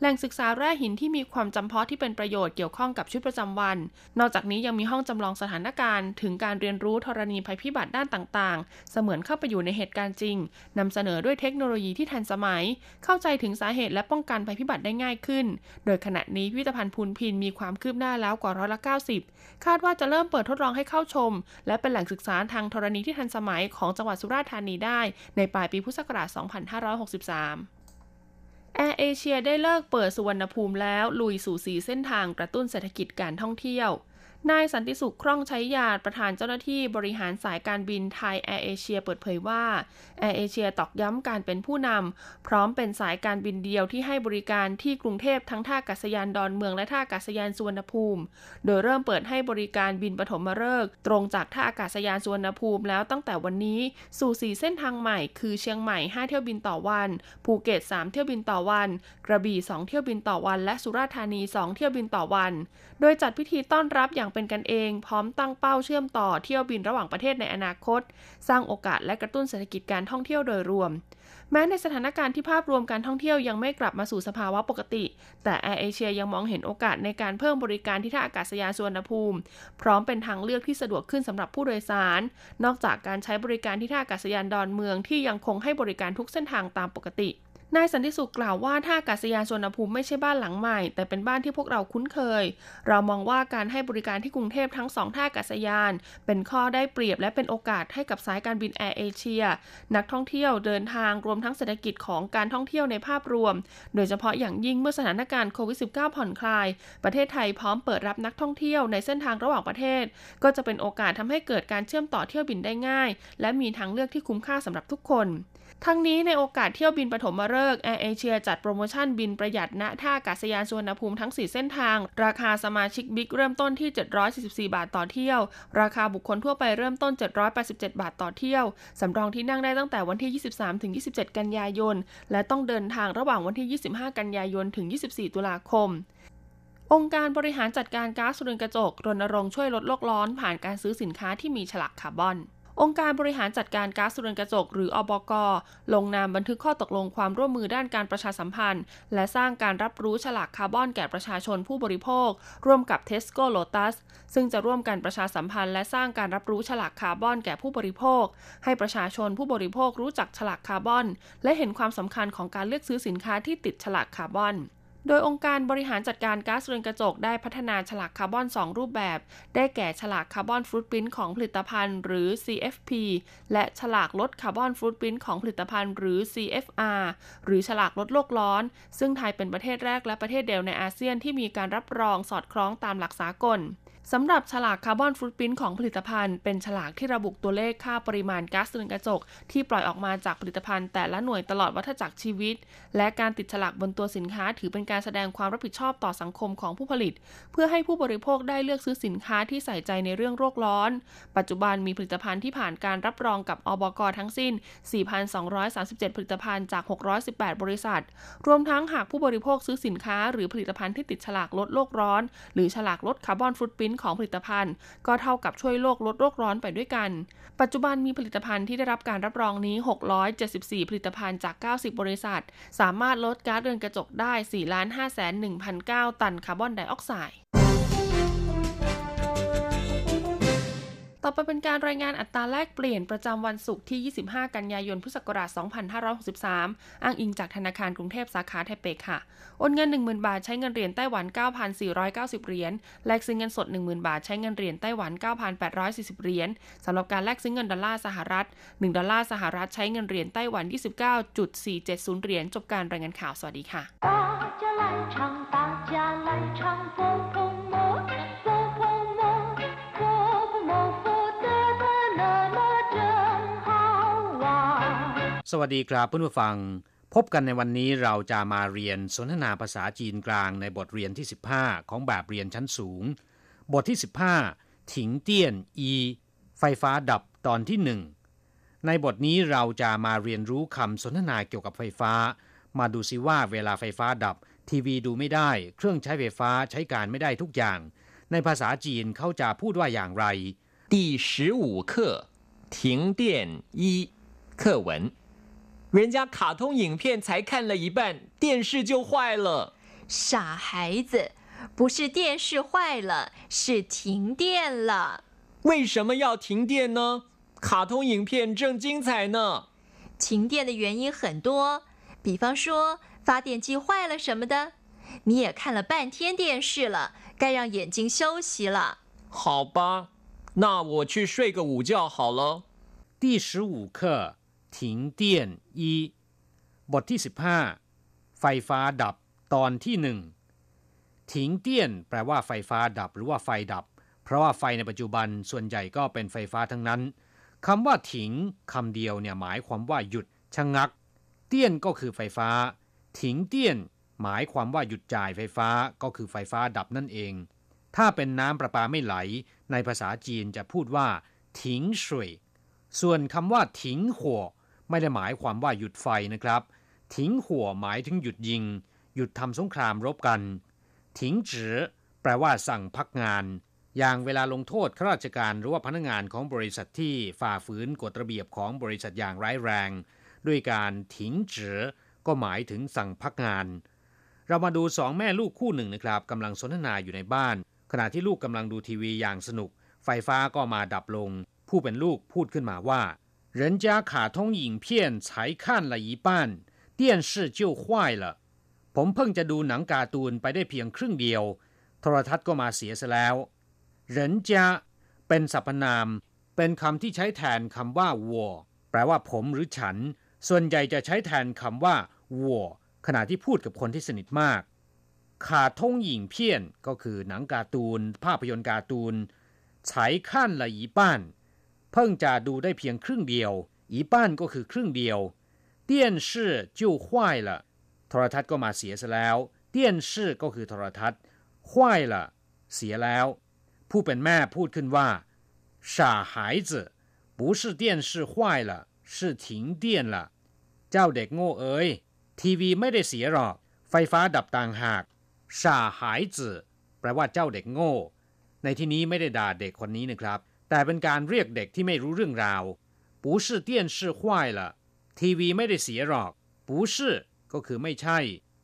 แหล่งศึกษาแร่หินที่มีความจำเพาะที่เป็นประโยชน์เกี่ยวข้องกับชีวิตประจำวัน นอกจากนี้ยังมีห้องจำลองสถานการณ์ ถึงการเรียนรู้ธรณีภัยพิบัติด้านต่าง ๆ เสมือนเข้าไปอยู่ในเหตุการณ์จริงนำเสนอด้วยเทคโนโลยีที่ทันสมัยัย เข้าใจถึงสาเหตุและป้องกันภัยพิบัติได้ง่ายขึ้น โดยขณะนี้พิพิธภัณฑ์พูนพินมีความคืบหน้าแล้วกว่าร้อยละ90 คาดว่าจะเริ่มเปิดทดลองให้เข้าชม และเป็นแหล่งศึกษาทางธรณีที่ทันสมัยของจังหวัดสุราษฎร์ธานีได้ในปลายปีพุทธศักราช 2563แอร์เอเชียได้เลิกเปิดสุวรรณภูมิแล้วลุยสู่สีเส้นทางกระตุ้นเศรษฐกิจการท่องเที่ยว นายสันติสุขคล่องใช้ยาประธานเจ้าหน้าที่บริหารสายการบินไทยแอร์เอเชียเปิดเผยว่าแอร์เอเชียตอกย้ำการเป็นผู้นำ พร้อมเป็นสายการบินเดียวที่ให้บริการที่กรุงเทพทั้งท่าอากาศยานดอนเมืองและท่าอากาศยานสุวรรณภูมิ โดยเริ่มเปิดให้บริการบินปฐมฤกษ์ตรงจากท่าอากาศยานสุวรรณภูมิแล้วตั้งแต่วันนี้สู่4เส้นทางใหม่ คือเชียงใหม่ 5 เที่ยวบินต่อวัน ภูเก็ต 3 เที่ยวบินต่อวัน กระบี่ 2 เที่ยวบินต่อวัน และสุราษฎร์ธานี 2 เที่ยวบินต่อวัน โดยจัดพิธีต้อนรับอย่างเป็นกันเอง พร้อมตั้งเป้าเชื่อมต่อเที่ยวบินระหว่างประเทศในอนาคต สร้างโอกาสและกระตุ้นเศรษฐกิจการท่องเที่ยวโดยรวม แม้ในสถานการณ์ที่ภาพรวมการท่องเที่ยวยังไม่กลับมาสู่สภาวะปกติ แต่แอร์เอเชียยังมองเห็นโอกาสในการเพิ่มบริการที่ท่าอากาศยานสุวรรณภูมิ พร้อมเป็นทางเลือกที่สะดวกขึ้นสำหรับผู้โดยสาร นอกจากการใช้บริการที่ท่าอากาศยานดอนเมืองที่ยังคงให้บริการทุกเส้นทางตามปกติ นายสันติสุขกล่าวว่าท่าอากาศยานสุวรรณภูมิไม่ใช่บ้านหลังใหม่ แต่เป็นบ้านที่พวกเราคุ้นเคย เรามองว่าการให้บริการที่กรุงเทพทั้งสองท่าอากาศยาน เป็นข้อได้เปรียบและเป็นโอกาสให้กับสายการบินแอร์เอเชียนักท่องเที่ยวเดินทางรวมทั้งเศรษฐกิจของการท่องเที่ยวในภาพรวม โดยเฉพาะอย่างยิ่งเมื่อสถานการณ์โควิด -19 ผ่อนคลาย ประเทศไทยพร้อมเปิดรับนักท่องเที่ยวในเส้นทางระหว่างประเทศ ก็จะเป็นโอกาสทำให้เกิดการเชื่อมต่อเที่ยวบินได้ง่าย และมีทางเลือกที่คุ้มค่าสำหรับทุกคน ทั้งนี้ในโอกาสเที่ยวบินปฐมฤกษ์แอร์เอเชียจัดโปรโมชั่นบินประหยัดณท่าอากาศยานสุวรรณภูมิทั้ง 4 เส้นทาง ราคาสมาชิกบิ๊กเริ่มต้นที่ 744 บาทต่อเที่ยว ราคาบุคคลทั่วไปเริ่มต้น 787 บาทต่อเที่ยว สำรองที่นั่งได้ตั้งแต่วันที่ 23 ถึง 27 กันยายน และต้องเดินทางระหว่างวันที่ 25 กันยายน ถึง 24 ตุลาคมองค์การบริหารจัดการก๊าซเรือนกระจกรณรงค์ช่วยลดโลกร้อนผ่านการซื้อสินค้าที่มีฉลากคาร์บอน องค์การบริหารจัดการก๊าซเรือนกระจก หรืออบก ลงนามบันทึกข้อตกลงความร่วมมือด้านการประชาสัมพันธ์ และสร้างการรับรู้ฉลากคาร์บอนแก่ประชาชนผู้บริโภค ร่วมกับเทสโก้โลตัสซึ่งจะร่วมกันประชาสัมพันธ์ และสร้างการรับรู้ฉลากคาร์บอนแก่ผู้บริโภค ให้ประชาชนผู้บริโภครู้จักฉลากคาร์บอน และเห็นความสำคัญของการเลือกซื้อสินค้าที่ติดฉลากคาร์บอน โดยองค์การบริหารจัดการก๊าซเรือนกระจกได้พัฒนาฉลากคาร์บอน 2 รูปแบบ ได้แก่ฉลากคาร์บอน footprint ของผลิตภัณฑ์ หรือ CFP และฉลากลดคาร์บอน footprint ของผลิตภัณฑ์ หรือ CFR หรือฉลากลดโลกร้อน ซึ่งไทยเป็นประเทศแรกและประเทศเดียวในอาเซียนที่มีการรับรองสอดคล้องตามหลักสากล สำหรับฉลากคาร์บอนฟุตพิ้นของผลิตภัณฑ์ เป็นฉลากที่ระบุตัวเลขค่าปริมาณก๊าซเรือนกระจก ที่ปล่อยออกมาจากผลิตภัณฑ์แต่ละหน่วยตลอดวัฏจักรชีวิต และการติดฉลากบนตัวสินค้า ถือเป็นการแสดงความรับผิดชอบต่อสังคมของผู้ผลิต เพื่อให้ผู้บริโภคได้เลือกซื้อสินค้าที่ใส่ใจในเรื่องโรคร้อน ปัจจุบันมีผลิตภัณฑ์ที่ผ่านการรับรองกับอบกทั้งสิ้น 4,237 ผลิตภัณฑ์จาก 618 บริษัท รวมทั้งหากผู้บริโภคซื้อสินค้า หรือผลิตภัณฑ์ที่ติดฉลากลดโลกร้อน หรือฉลากลดคาร์บอนฟุตพิ้นของผลิตภัณฑ์ ก็เท่ากับช่วยโลกลดโลกร้อนไปด้วยกัน ปัจจุบันมีผลิตภัณฑ์ที่ได้รับการรับรองนี้ 674 ผลิตภัณฑ์จาก 90 บริษัท สามารถลดก๊าซเรือนกระจกได้ 4 5 1 0 0 0 ตันคาร์บอนไดออกไซด์ ต่อไปเป็นการรายงานอัตราแลกเปลี่ยนประจำวันศุกร์ที่ 25 กันยายน พุทธศักราช 2563 อ้างอิงจากธนาคารกรุงเทพสาขาไทเปค่ะ โอนเงิน 10,000 บาท ใช้เงินเหรียญไต้หวัน 9,490 เหรียญ แลกซื้อเงินสด 10,000 บาท ใช้เงินเหรียญไต้หวัน 9,840 เหรียญสำหรับการแลกซื้อเงินดอลลาร์สหรัฐ 1 ดอลลาร์สหรัฐ ใช้เงินเหรียญไต้หวัน 29.470 เหรียญ จบการรายงานข่าว สวัสดีค่ะ สวัสดีครับเพื่อนผู้ฟัง พบกันในวันนี้เราจะมาเรียนสนทนาภาษาจีนกลางในบทเรียนที่ 15 ของแบบเรียนชั้นสูง บทที่ 15ถิงเตี้ยนอีไฟฟ้าดับตอนที่หนึ่งในบทนี้เราจะมาเรียนรู้คำสนทนาเกี่ยวกับไฟฟ้า มาดูซิว่าเวลาไฟฟ้าดับ ทีวีดูไม่ได้ เครื่องใช้ไฟฟ้าใช้การไม่ได้ทุกอย่าง ในภาษาจีนเขาจะพูดว่าอย่างไร第十五课停电一课文 人家卡通影片才看了一半，电视就坏了。傻孩子，不是电视坏了，是停电了。为什么要停电呢？卡通影片正精彩呢。停电的原因很多，比方说发电机坏了什么的。你也看了半天电视了，该让眼睛休息了。好吧，那我去睡个午觉好了。第十五课。 ถิงเตี้ยนอีบทที่ 15 ไฟฟ้าดับตอนที่หนึ่งถิงเตี้ยน แปลว่าไฟฟ้าดับหรือว่าไฟดับ เพราะว่าไฟในปัจจุบันส่วนใหญ่ก็เป็นไฟฟ้าทั้งนั้นคำว่าถิงคำเดียวเนี่ยหมายความว่าหยุดชะงัก เตี้ยนก็คือไฟฟ้า ถิงเตี้ยน หมายความว่าหยุดจ่ายไฟฟ้าก็คือไฟฟ้าดับนั่นเอง ถ้าเป็นน้ำประปาไม่ไหล ในภาษาจีนจะพูดว่าถิงสวยส่วนคำว่าถิงหัว ไม่ได้หมายความว่าหยุดไฟนะครับทิ้งหัวหมายถึงหยุดยิง หยุดทำสงครามรบกันทิ้งจือแปลว่าสั่งพักงาน อย่างเวลาลงโทษข้าราชการหรือว่าพนักงานของบริษัทที่ฝ่าฝืนกฎระเบียบของบริษัทอย่างร้ายแรง ด้วยการทิ้งจือก็หมายถึงสั่งพักงาน เรามาดูสองแม่ลูกคู่หนึ่งนะครับกำลังสนทนาอยู่ในบ้าน ขณะที่ลูกกำลังดูทีวีอย่างสนุก ไฟฟ้าก็มาดับลง ผู้เป็นลูกพูดขึ้นมาว่า 人家卡通影片才看了一半电视就坏了ผมเพิ่งจะดูหนังการ์ตูนไปได้เพียงครึ่งเดียว โทรทัศน์ก็มาเสียซะแล้ว人家เป็นสรรพนาม เป็นคำที่ใช้แทนคำว่าวัวแปลว่าผมหรือฉัน ส่วนใหญ่จะใช้แทนคำว่าวัวขณะที่พูดกับคนที่สนิทมากขาทงหญิงเพี้ยนก็คือหนังการ์ตูน ภาพยนตร์การ์ตูนฉายขั้นละอีป้าน เพิ่งจะดูได้เพียงครึ่งเดียว อีป้านก็คือครึ่งเดียว电视就坏了โทรทัศน์ก็มาเสียซะแล้ว电视ก็คือโทรทัศน์坏了เสียแล้ว ผู้เป็นแม่พูดขึ้นว่า傻孩子不是电视坏了是停电了เจ้าเด็กโง่เอ๋ยทีวีไม่ได้เสียหรอก ไฟฟ้าดับต่างหาก傻孩子แปลว่าเจ้าเด็กโง่ ในที่นี้ไม่ได้ด่าเด็กคนนี้นะครับ แต่เป็นการเรียกเด็กที่ไม่รู้เรื่องราว不是电视坏了ทีวีไม่ได้เสียหรอก不是ก็คือไม่ใช่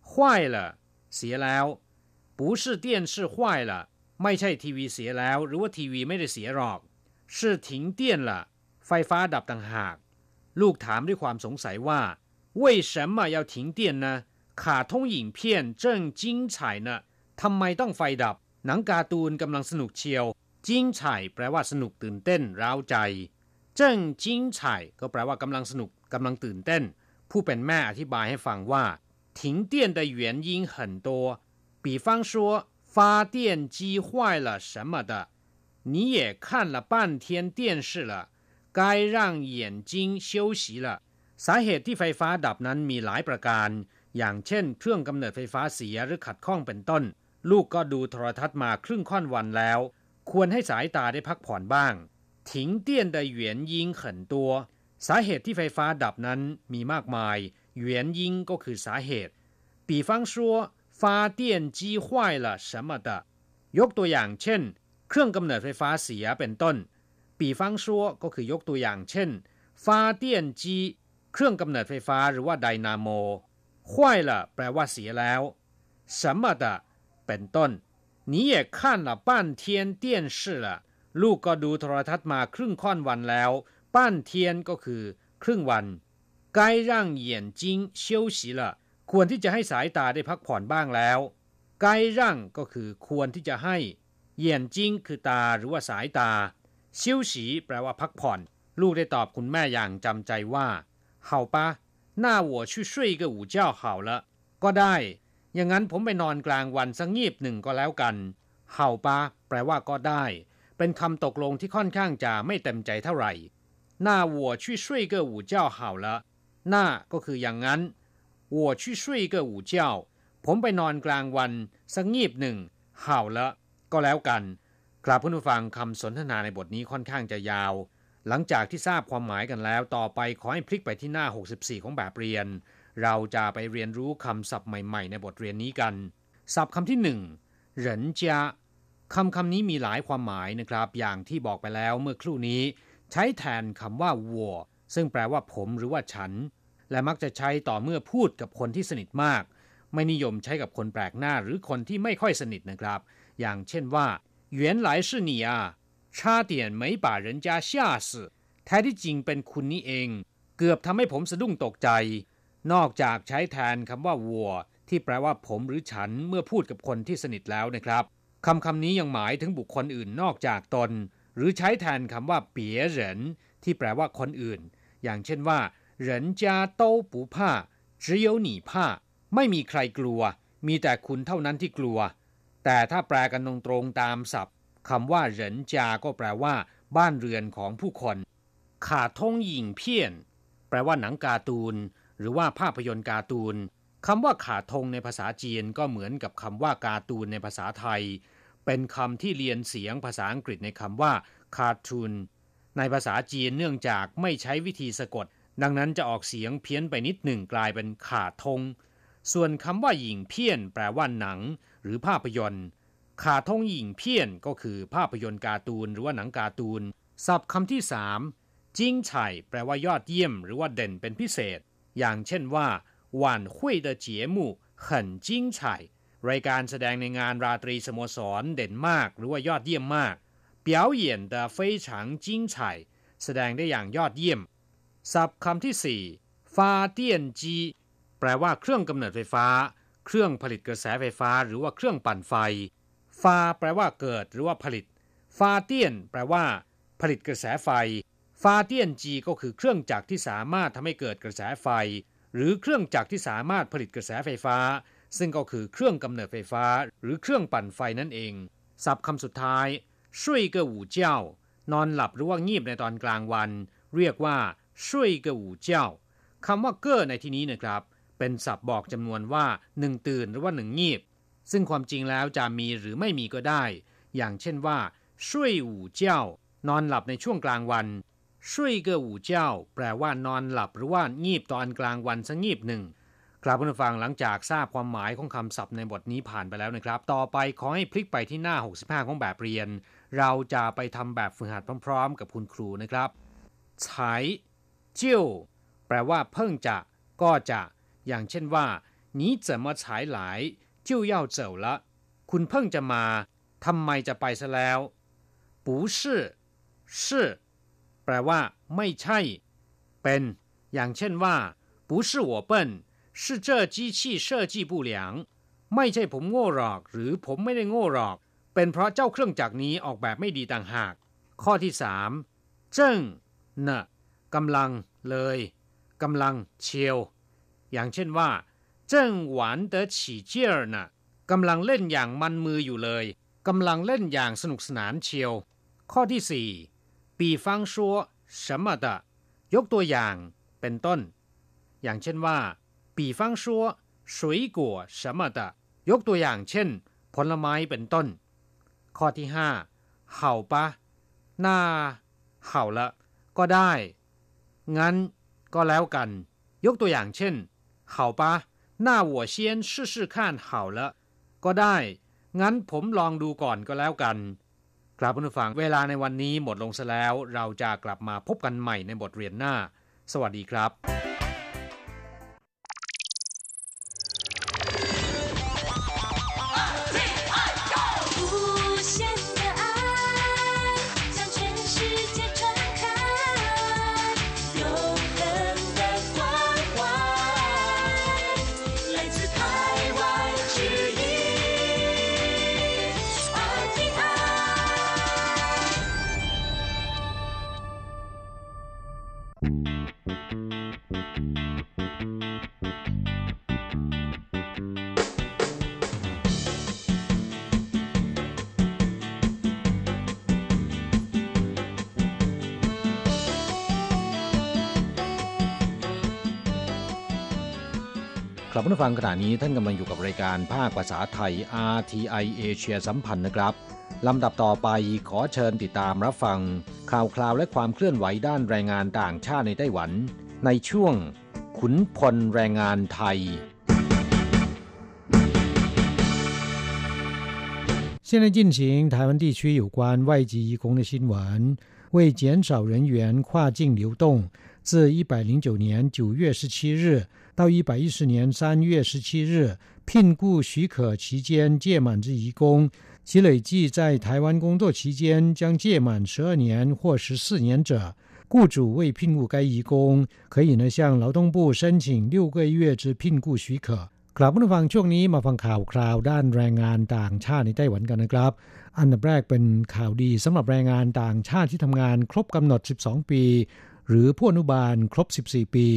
坏了เสียแล้ว不是电视坏了ไม่ใช่ทีวีเสียแล้ว หรือว่าทีวีไม่ได้เสียหรอก是停电了ไฟฟ้าดับต่างหาก ลูกถามด้วยความสงสัยว่า为什么要停电呢卡通影片正精彩呢ทำไมต้องไฟดับ หนังการ์ตูนกำลังสนุกเชียว จิ้งไฉ่แปลว่าสนุกตื่นเต้นร้าวใจเจิ้งจิ้งไฉ่ก็แปลว่ากำลังสนุกกำลังตื่นเต้น ผู้เป็นแม่อธิบายให้ฟังว่า停电的原因很多比方说发电机坏了什么的 你也看了半天电视了该让眼睛休息了สาเหตุที่ไฟฟ้าดับนั้นมีหลายประการ อย่างเช่น เครื่องกำเนิดไฟฟ้าเสียหรือขัดข้องเป็นต้น ลูกก็ดูโทรทัศน์มาครึ่งค่อนวันแล้ว ควรให้สายตาได้พักผ่อนบ้างถิงเตี้ยนแต่เหวียนยิงเขินตัว สาเหตุที่ไฟฟ้าดับนั้นมีมากมาย เหวียนยิงก็คือสาเหตุ ปีฟัง机坏了什么的ยกตัวอย่างเช่น เครื่องกำเนิดไฟฟ้าเสียเป็นต้น ปีฟัวก็คือยกตัวอย่างเช่นฟ้าเตี้ยนจีเครื่องกำเนิดไฟฟ้าหรือว่าไดนาโมห้ยละแปลว่าเสียแล้วสมตะเป็นต้น 你也看了半天电视了ลูกก็ดูโทรทัศน์มาครึ่งค่อนวันแล้วป้านเทียนก็คือ ครึ่งวัน该让眼睛休息了ควรที่จะให้สายตาได้พักผ่อนบ้างแล้ว该让ก็คือควรที่จะให้眼睛คือตาหรือว่าสายตา休息แปลว่าพักผ่อน ลูกได้ตอบคุณแม่อย่างจำใจว่า好吧那我去睡个午觉好了ก็ได้ อย่างนั้นผมไปนอนกลางวันสักงีบหนึ่งก็แล้วกันเห่าปะแปลว่าก็ได้ เป็นคำตกลงที่ค่อนข้างจะไม่เต็มใจเท่าไหร่那我去睡个午觉好了น่าก็คืออย่างนั้น我去睡个午觉ผมไปนอนกลางวันสักงีบหนึ่งเห่าละก็แล้วกันกราบผู้ฟังคำสนทนาในบทนี้ค่อนข้างจะยาว หลังจากที่ทราบความหมายกันแล้ว ต่อไปขอให้พลิกไปที่หน้า 64 ของแบบเรียน เราจะไปเรียนรู้คำศัพท์ใหม่ ๆ ในบทเรียนนี้กัน ศัพท์คำที่หนึ่งเหรินจาคำคำนี้มีหลายความหมายนะครับ อย่างที่บอกไปแล้วเมื่อครู่นี้ ใช้แทนคำว่าวัวซึ่งแปลว่าผมหรือว่าฉัน และมักจะใช้ต่อเมื่อพูดกับคนที่สนิทมาก ไม่นิยมใช้กับคนแปลกหน้าหรือคนที่ไม่ค่อยสนิทนะครับ อย่างเช่นว่า原来是你啊差点没把人家吓死แท้ที่จริงเป็นคุณนี่เอง เกือบทำให้ผมสะดุ้งตกใจ นอกจากใช้แทนคำว่าวัว ที่แปลว่าผมหรือฉันเมื่อพูดกับคนที่สนิทแล้วนะครับคำคำนี้ยังหมายถึงบุคคลอื่นนอกจากตน หรือใช้แทนคำว่าเปียเหรินที่แปลว่าคนอื่น อย่างเช่นว่า人家都不怕只有你怕ไม่มีใครกลัว มีแต่คุณเท่านั้นที่กลัว แต่ถ้าแปลกันตรงๆตามศัพท์คำว่าเหรินจาก็แปลว่า บ้านเรือนของผู้คนขาทงหญิงเพี้ยน แปลว่าหนังการ์ตูน หรือว่าภาพยนตร์การ์ตูนคำว่าขาทงในภาษาจีนก็เหมือนกับคำว่าการ์ตูนในภาษาไทย เป็นคำที่เรียนเสียงภาษาอังกฤษในคำว่า cartoon ในภาษาจีนเนื่องจากไม่ใช้วิธีสะกด ดังนั้นจะออกเสียงเพี้ยนไปนิดหนึ่งกลายเป็นขาทง ส่วนคำว่าหญิงเพี้ยน แปลว่าหนัง หรือภาพยนตร์ ขาทงหญิงเพี้ยนก็คือภาพยนตร์การ์ตูนหรือว่าหนังการ์ตูนศัพท์คำที่สามจิ้งไฉแปลว่ายอดเยี่ยม หรือว่าเด่นเป็นพิเศษ อย่างเช่นว่า晚会的节目很精彩รายการแสดงในงานราตรีสโมสรเด่นมาก หรือว่ายอดเยี่ยมมาก表演的非常精彩แสดงได้อย่างยอดเยี่ยม ศัพท์คำที่สี่ฟ้าเตี้ยนจีแปลว่าเครื่องกำเนิดไฟฟ้า เครื่องผลิตกระแสไฟฟ้า หรือว่าเครื่องปั่นไฟ ฟ้าแปลว่าเกิดหรือว่าผลิต ฟ้าเตี้ยน แปลว่า ผลิตกระแสไฟ ฟาเตียนจีก็คือเครื่องจักรที่สามารถทำให้เกิดกระแสไฟ หรือเครื่องจักรที่สามารถผลิตกระแสไฟฟ้า ซึ่งก็คือเครื่องกำเนิดไฟฟ้า หรือเครื่องปั่นไฟนั่นเองศัพท์คำสุดท้ายช่วยเกอูเจ้า นอนหลับหรือว่างีบในตอนกลางวัน เรียกว่าช่วยเกอูเจ้าคำว่าเก้อในที่นี้นะครับ เป็นศัพท์บอกจำนวนว่าหนึ่งตื่นหรือว่าหนึ่งงีบ ซึ่งความจริงแล้วจะมีหรือไม่มีก็ได้ อย่างเช่นว่าช่วยอูเจ้า นอนหลับในช่วงกลางวัน ช่วยเกอูเจ้าแปลว่านอนหลับหรือว่างีบตอนกลางวันสักงีบหนึ่งครับผู้ฟังหลังจากทราบความหมายของคำศัพท์ในบทนี้ผ่านไปแล้วนะครับ ต่อไปขอให้พลิกไปที่หน้า 65 ของแบบเรียน เราจะไปทำแบบฝึกหัดพร้อมๆ กับคุณครูนะครับฉายเจียวแปลว่าเพิ่งจะ ก็จะ อย่างเช่นว่า你怎么才来就要走了คุณเพิ่งจะมาทำไมจะไปซะแล้ว不是是 แปลว่า ไม่ใช่ เป็น อย่างเช่นว่า不是我笨是这机器设计不良ไม่ใช่ผมโง่หรอก หรือผมไม่ได้โง่หรอก เป็นเพราะเจ้าเครื่องจักรนี้ออกแบบไม่ดีต่างหาก ข้อที่สามเจิ้งเนะกำลังเลยกำลังเชียว อย่างเช่นว่าเจิ้งหวานเดฉีเจียร์นะกำลังเล่นอย่างมันมืออยู่เลยกำลังเล่นอย่างสนุกสนานเชียว ข้อที่ 4比方说什么的ยกตัวอย่างเป็นต้น อย่างเช่นว่า比方说水果什么的ยกตัวอย่างเช่น ผลไม้เป็นต้น ข้อที่5好吧那好了ก็ได้ งั้นก็แล้วกัน ยกตัวอย่างเช่น好吧那我先试试看好了ก็ได้ งั้นผมลองดูก่อนก็แล้วกัน กรับผู้ฟังเวลาในวันนี้หมดลงซะแล้ว เราจะกลับมาพบกันใหม่ในบทเรียนหน้า สวัสดีครับ ครับผู้ฟังขณะนี้ท่านกำลังอยู่กับรายการภาคภาษาไทย RTI เอเชียสัมพันธ์นะครับลำดับต่อไปขอเชิญติดตามรับฟัง ข่าวคราวและความเคลื่อนไหวด้านแรงงานต่างชาติในไต้หวัน ในช่วง ขุนพลแรงงานไทย现在进行台湾地区有关外籍移工的新闻。为减少人员跨境流动，自109年9月17日 到一百一十年三月十七日，聘雇许可期间届满之移工，其累计在台湾工作期间将届满十二年或十四年者，雇主为聘雇该移工，可以呢向劳动部申请六个月之聘雇许可。กลับมาฟังช่วงนี้มาฟังข่าวคราวด้านแรงงานต่างชาติในไต้หวันกันนะครับ อันดับแรกเป็นข่าวดีสำหรับแรงงานต่างชาติที่ทำงานครบกำหนด 12 ปี หรือผู้อนุบาลครบ 14 ปี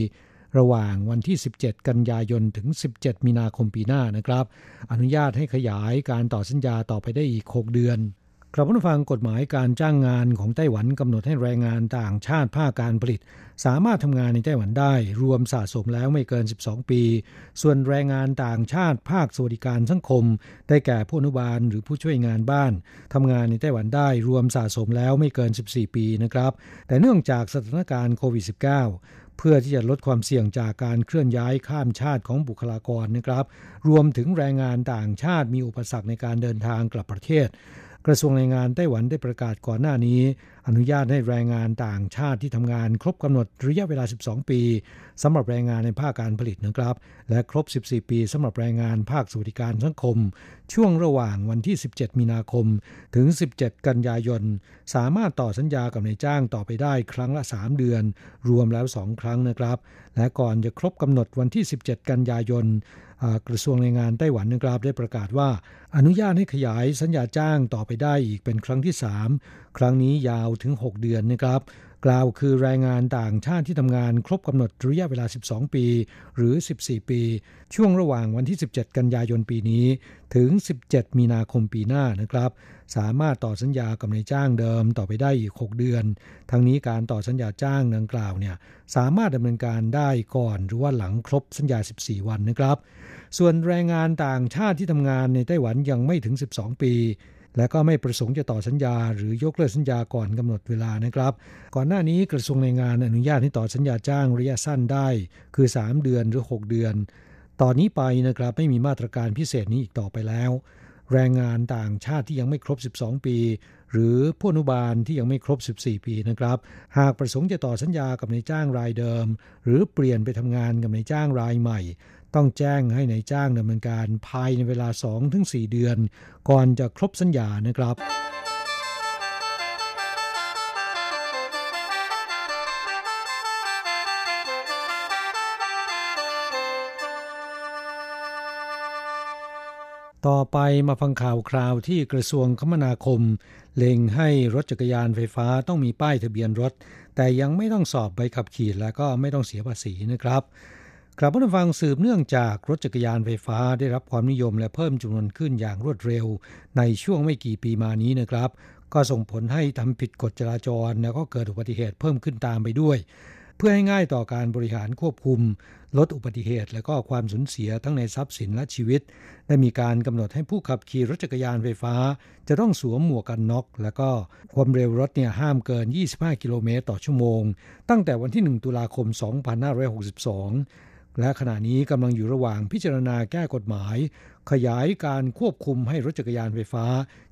ระหว่างวันที่ 17 กันยายนถึง 17 มีนาคมปีหน้านะครับ อนุญาตให้ขยายการต่อสัญญาต่อไปได้อีก 6 เดือนกรับผู้ฟังกฎหมายการจ้างงานของไต้หวันกำหนดให้แรงงานต่างชาติภาคการผลิต สามารถทำงานในไต้หวันได้ รวมสะสมแล้วไม่เกิน 12 ปี ส่วนแรงงานต่างชาติภาคสวัสดิการสังคม ได้แก่ผู้อนุบาลหรือผู้ช่วยงานบ้านทำงานในไต้หวันได้ รวมสะสมแล้วไม่เกิน 14 ปีนะครับ แต่เนื่องจากสถานการณ์โควิด -19 เพื่อที่จะลดความเสี่ยงจากการเคลื่อนย้ายข้ามชาติของบุคลากรนะครับ รวมถึงแรงงานต่างชาติมีอุปสรรคในการเดินทางกลับประเทศ กระทรวงแรงงานไต้หวันได้ประกาศก่อนหน้านี้ อนุญาตให้แรงงานต่างชาติที่ทำงาน ครบกำหนดระยะเวลา 12 ปีสำหรับแรงงานในภาคการผลิตนะครับ และครบ 14 ปีสำหรับแรงงานภาคสวัสดิการสังคม ช่วงระหว่างวันที่ 17 มีนาคม ถึง 17 กันยายน สามารถต่อสัญญากับนายจ้างต่อไปได้ครั้งละ 3 เดือน รวมแล้ว 2 ครั้งนะครับ และก่อนจะครบกำหนดวันที่ 17 กันยายน กระทรวงแรงงานไต้หวันนะครับได้ประกาศว่า อนุญาตให้ขยายสัญญาจ้างต่อไปได้อีกเป็นครั้งที่ 3 ครั้งนี้ยาวถึง 6 เดือนนะครับ กล่าวคือแรงงานต่างชาติที่ทำงานครบกำหนดระยะเวลา 12 ปี หรือ 14 ปี ช่วงระหว่างวันที่ 17 กันยายนปีนี้ ถึง 17 มีนาคมปีหน้านะครับ สามารถต่อสัญญากับนายจ้างเดิมต่อไปได้อีก 6 เดือน ทั้งนี้การต่อสัญญาจ้างดังกล่าวเนี่ยสามารถดำเนินการได้ก่อนหรือว่าหลังครบสัญญา 14 วันนะครับ ส่วนแรงงานต่างชาติที่ทำงานในไต้หวันยังไม่ถึง 12 ปี และก็ไม่ประสงค์จะต่อสัญญา หรือยกเลิกสัญญาก่อนกำหนดเวลานะครับ ก่อนหน้านี้กระทรวงแรงงานอนุญาตให้ต่อสัญญาจ้างระยะสั้นได้ คือ 3 เดือนหรือ 6 เดือน ตอนนี้ไปนะครับไม่มีมาตรการพิเศษนี้อีกต่อไปแล้ว แรงงานต่างชาติที่ยังไม่ครบ 12 ปี หรือผู้อนุบาลที่ยังไม่ครบ 14 ปีนะครับ หากประสงค์จะต่อสัญญากับนายจ้างรายเดิม หรือเปลี่ยนไปทำงานกับนายจ้างรายใหม่ ต้องแจ้งให้ในายจ้างดำเนินการภายในเวลา 2-4 เดือน ก่อนจะครบสัญญานะครับต่อไปมาฟังข่าวคราวที่กระทรวงคมนาคม เล็งให้รถจักรยานไฟฟ้าต้องมีป้ายทะเบียนรถ แต่ยังไม่ต้องสอบใบขับขี่และก็ไม่ต้องเสียภาษีนะครับ กลับมาฟังสืบเนื่องจากรถจักรยานไฟฟ้าได้รับความนิยมและเพิ่มจำนวนขึ้นอย่างรวดเร็ว ในช่วงไม่กี่ปีมานี้นะครับ ก็ส่งผลให้ทำผิดกฎจราจรแล้วก็เกิดอุบัติเหตุเพิ่มขึ้นตามไปด้วย เพื่อให้ง่ายต่อการบริหารควบคุม ลดอุบัติเหตุ และก็ความสูญเสียทั้งในทรัพย์สินและชีวิต ได้มีการกำหนดให้ผู้ขับขี่รถจักรยานไฟฟ้า จะต้องสวมหมวกกันน็อก และก็ความเร็วรถเนี่ยห้ามเกิน 25 กิโลเมตรต่อชั่วโมง ตั้งแต่วันที่ 1 ตุลาคม 2562 และขณะนี้กำลังอยู่ระหว่างพิจารณาแก้กฎหมาย ขยายการควบคุมให้รถจักรยานไฟฟ้า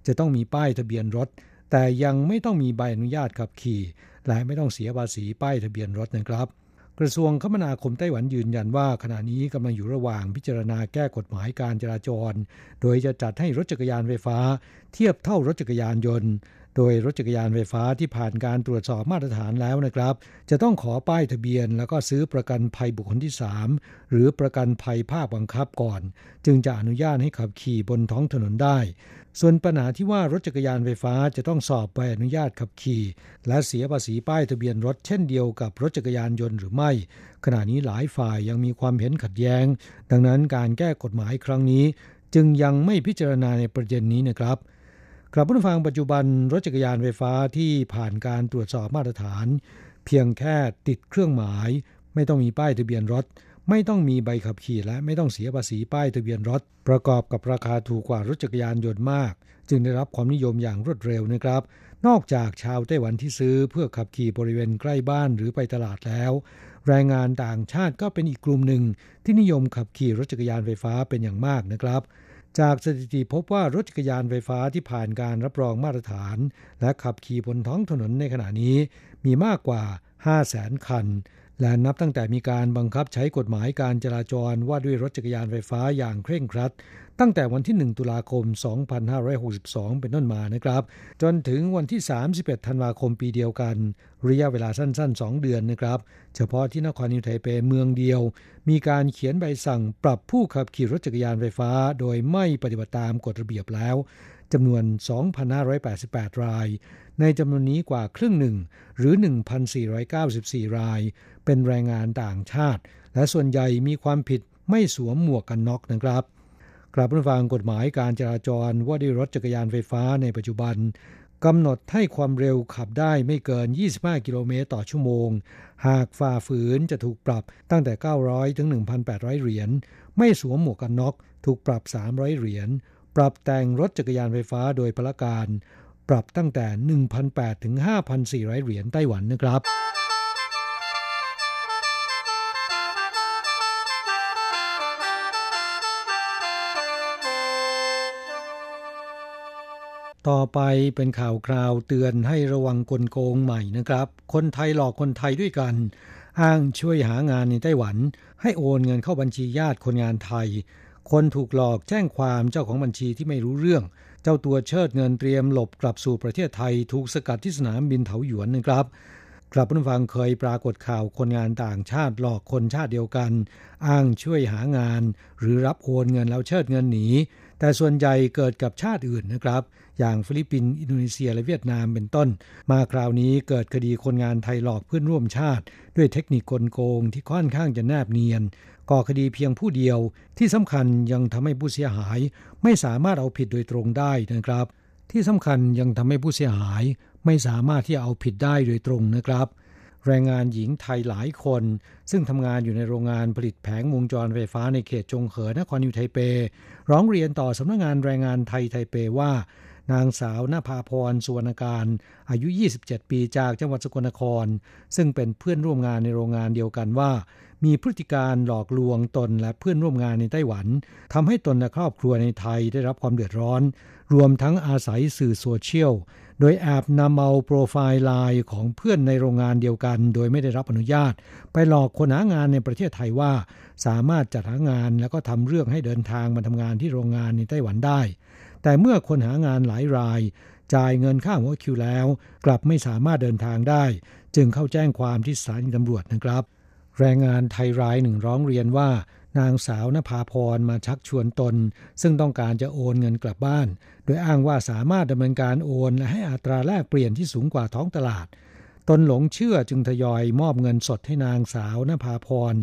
จะต้องมีป้ายทะเบียนรถ แต่ยังไม่ต้องมีใบอนุญาตขับขี่ และไม่ต้องเสียภาษีป้ายทะเบียนรถนะครับ กระทรวงคมนาคมไต้หวันยืนยันว่าขณะนี้กำลังอยู่ระหว่างพิจารณาแก้กฎหมายการจราจร โดยจะจัดให้รถจักรยานไฟฟ้า เทียบเท่ารถจักรยานยนต์ โดยรถจักรยานไฟฟ้าที่ผ่านการตรวจสอบมาตรฐานแล้วนะครับ จะต้องขอป้ายทะเบียน แล้วก็ซื้อประกันภัยบุคคลที่ 3 หรือประกันภัยภาคบังคับก่อน จึงจะอนุญาตให้ขับขี่บนท้องถนนได้ ส่วนปัญหาที่ว่ารถจักรยานไฟฟ้าจะต้องสอบใบอนุญาตขับขี่ และเสียภาษีป้ายทะเบียนรถเช่นเดียวกับรถจักรยานยนต์หรือไม่ ขณะนี้หลายฝ่ายยังมีความเห็นขัดแย้ง ดังนั้นการแก้กฎหมายครั้งนี้ จึงยังไม่พิจารณาในประเด็นนี้นะครับ กลับผู้ฟังปัจจุบันรถจักรยานไฟฟ้าที่ผ่านการตรวจสอบมาตรฐาน เพียงแค่ติดเครื่องหมาย ไม่ต้องมีป้ายทะเบียนรถ ไม่ต้องมีใบขับขี่และไม่ต้องเสียภาษีป้ายทะเบียนรถ ประกอบกับราคาถูกกว่ารถจักรยานยนต์มาก จึงได้รับความนิยมอย่างรวดเร็วนะครับ นอกจากชาวไต้หวันที่ซื้อเพื่อขับขี่บริเวณใกล้บ้านหรือไปตลาดแล้ว แรงงานต่างชาติก็เป็นอีกกลุ่มหนึ่งที่นิยมขับขี่รถจักรยานไฟฟ้าเป็นอย่างมากนะครับ จากสถิติพบว่ารถจักรยานไฟฟ้าที่ผ่านการรับรองมาตรฐาน และขับขี่บนท้องถนนในขณะนี้มีมากกว่า 5 0 0 0 0 0 คัน และนับตั้งแต่มีการบังคับใช้กฎหมายการจราจรว่าด้วยรถจักรยานไฟฟ้าอย่างเคร่งครัด ตั้งแต่วันที่ 1 ตุลาคม 2562 เป็นต้นมานะครับ จนถึงวันที่ 31 ธันวาคมปีเดียวกัน ระยะเวลาสั้น ๆ 2 เดือนนะครับ เฉพาะที่นครนิวไทเปเมืองเดียว มีการเขียนใบสั่งปรับผู้ขับขี่รถจักรยานไฟฟ้า โดยไม่ปฏิบัติตามกฎระเบียบแล้ว จำนวน 2,588 ราย ในจำนวนนี้กว่าครึ่งหนึ่ง หรือ 1,494 ราย เป็นแรงงานต่างชาติ และส่วนใหญ่มีความผิดไม่สวมหมวกกันน็อกนะครับกลับมาฟังกฎหมายการจราจรว่าด้วยรถจักรยานไฟฟ้าในปัจจุบันกำหนดให้ความเร็วขับได้ไม่เกิน 25 กิโลเมตรต่อชั่วโมง หากฝ่าฝืนจะถูกปรับตั้งแต่ 900 ถึง 1,800 เหรียญ ไม่สวมหมวกกันน็อกถูกปรับ 300 เหรียญ ปรับแต่งรถจักรยานไฟฟ้าโดยพละการ ปรับตั้งแต่ 1,800 ถึง 5,400 เหรียญไต้หวันนะครับต่อไปเป็นข่าวคราวเตือนให้ระวังกลโกงใหม่นะครับ คนไทยหลอกคนไทยด้วยกัน อ้างช่วยหางานในไต้หวัน ให้โอนเงินเข้าบัญชีญาติคนงานไทย คนถูกหลอกแจ้งความเจ้าของบัญชีที่ไม่รู้เรื่อง เจ้าตัวเชิดเงินเตรียมหลบกลับสู่ประเทศไทย ถูกสกัดที่สนามบินเถาหยวนนะครับครับผู้ฟังเคยปรากฏข่าวคนงานต่างชาติหลอกคนชาติเดียวกัน อ้างช่วยหางาน หรือรับโอนเงินแล้วเชิดเงินหนี แต่ส่วนใหญ่เกิดกับชาติอื่นนะครับ อย่างฟิลิปปินส์อินโดนีเซียและเวียดนามเป็นต้น มาคราวนี้เกิดคดีคนงานไทยหลอกเพื่อนร่วมชาติ ด้วยเทคนิคกลโกงที่ค่อนข้างจะแนบเนียน ก่อคดีเพียงผู้เดียวที่สำคัญยังทำให้ผู้เสียหาย ไม่สามารถเอาผิดโดยตรงได้นะครับ ที่สำคัญยังทำให้ผู้เสียหาย ไม่สามารถที่จะเอาผิดได้โดยตรงนะครับ แรงงานหญิงไทยหลายคน ซึ่งทำงานอยู่ในโรงงานผลิตแผงวงจรไฟฟ้าในเขตจงเขอนครนิวไทเป ร้องเรียนต่อสำนักงงานแรงงานไทยไทเปว่านางสาวนภาพรสุวรรณการ อายุ 27 ปีจากจังหวัดสกลนคร ซึ่งเป็นเพื่อนร่วมงานในโรงงานเดียวกันว่า มีพฤติการหลอกลวงตนและเพื่อนร่วมงานในไต้หวันทำให้ตนและครอบครัวในไทยได้รับความเดือดร้อน รวมทั้งอาศัยสื่อโซเชียล โดยแอบนำเอาโปรไฟล์ไลน์ของเพื่อนในโรงงานเดียวกัน โดยไม่ได้รับอนุญาต ไปหลอกคนหางานในประเทศไทยว่า สามารถจัดหางานแล้วก็ทำเรื่องให้เดินทางมาทำงานที่โรงงานในไต้หวันได้ แต่เมื่อคนหางานหลายรายจ่ายเงินค่าหัวคิวแล้ว กลับไม่สามารถเดินทางได้ จึงเข้าแจ้งความที่สถานีตำรวจนะครับ แรงงานไทยรายหนึ่งร้องเรียนว่า นางสาวนภาพรมาชักชวนตน ซึ่งต้องการจะโอนเงินกลับบ้าน โดยอ้างว่าสามารถดำเนินการโอนและให้อัตราแลกเปลี่ยนที่สูงกว่าท้องตลาด ตนหลงเชื่อจึงทยอยมอบเงินสดให้นางสาวนภาพร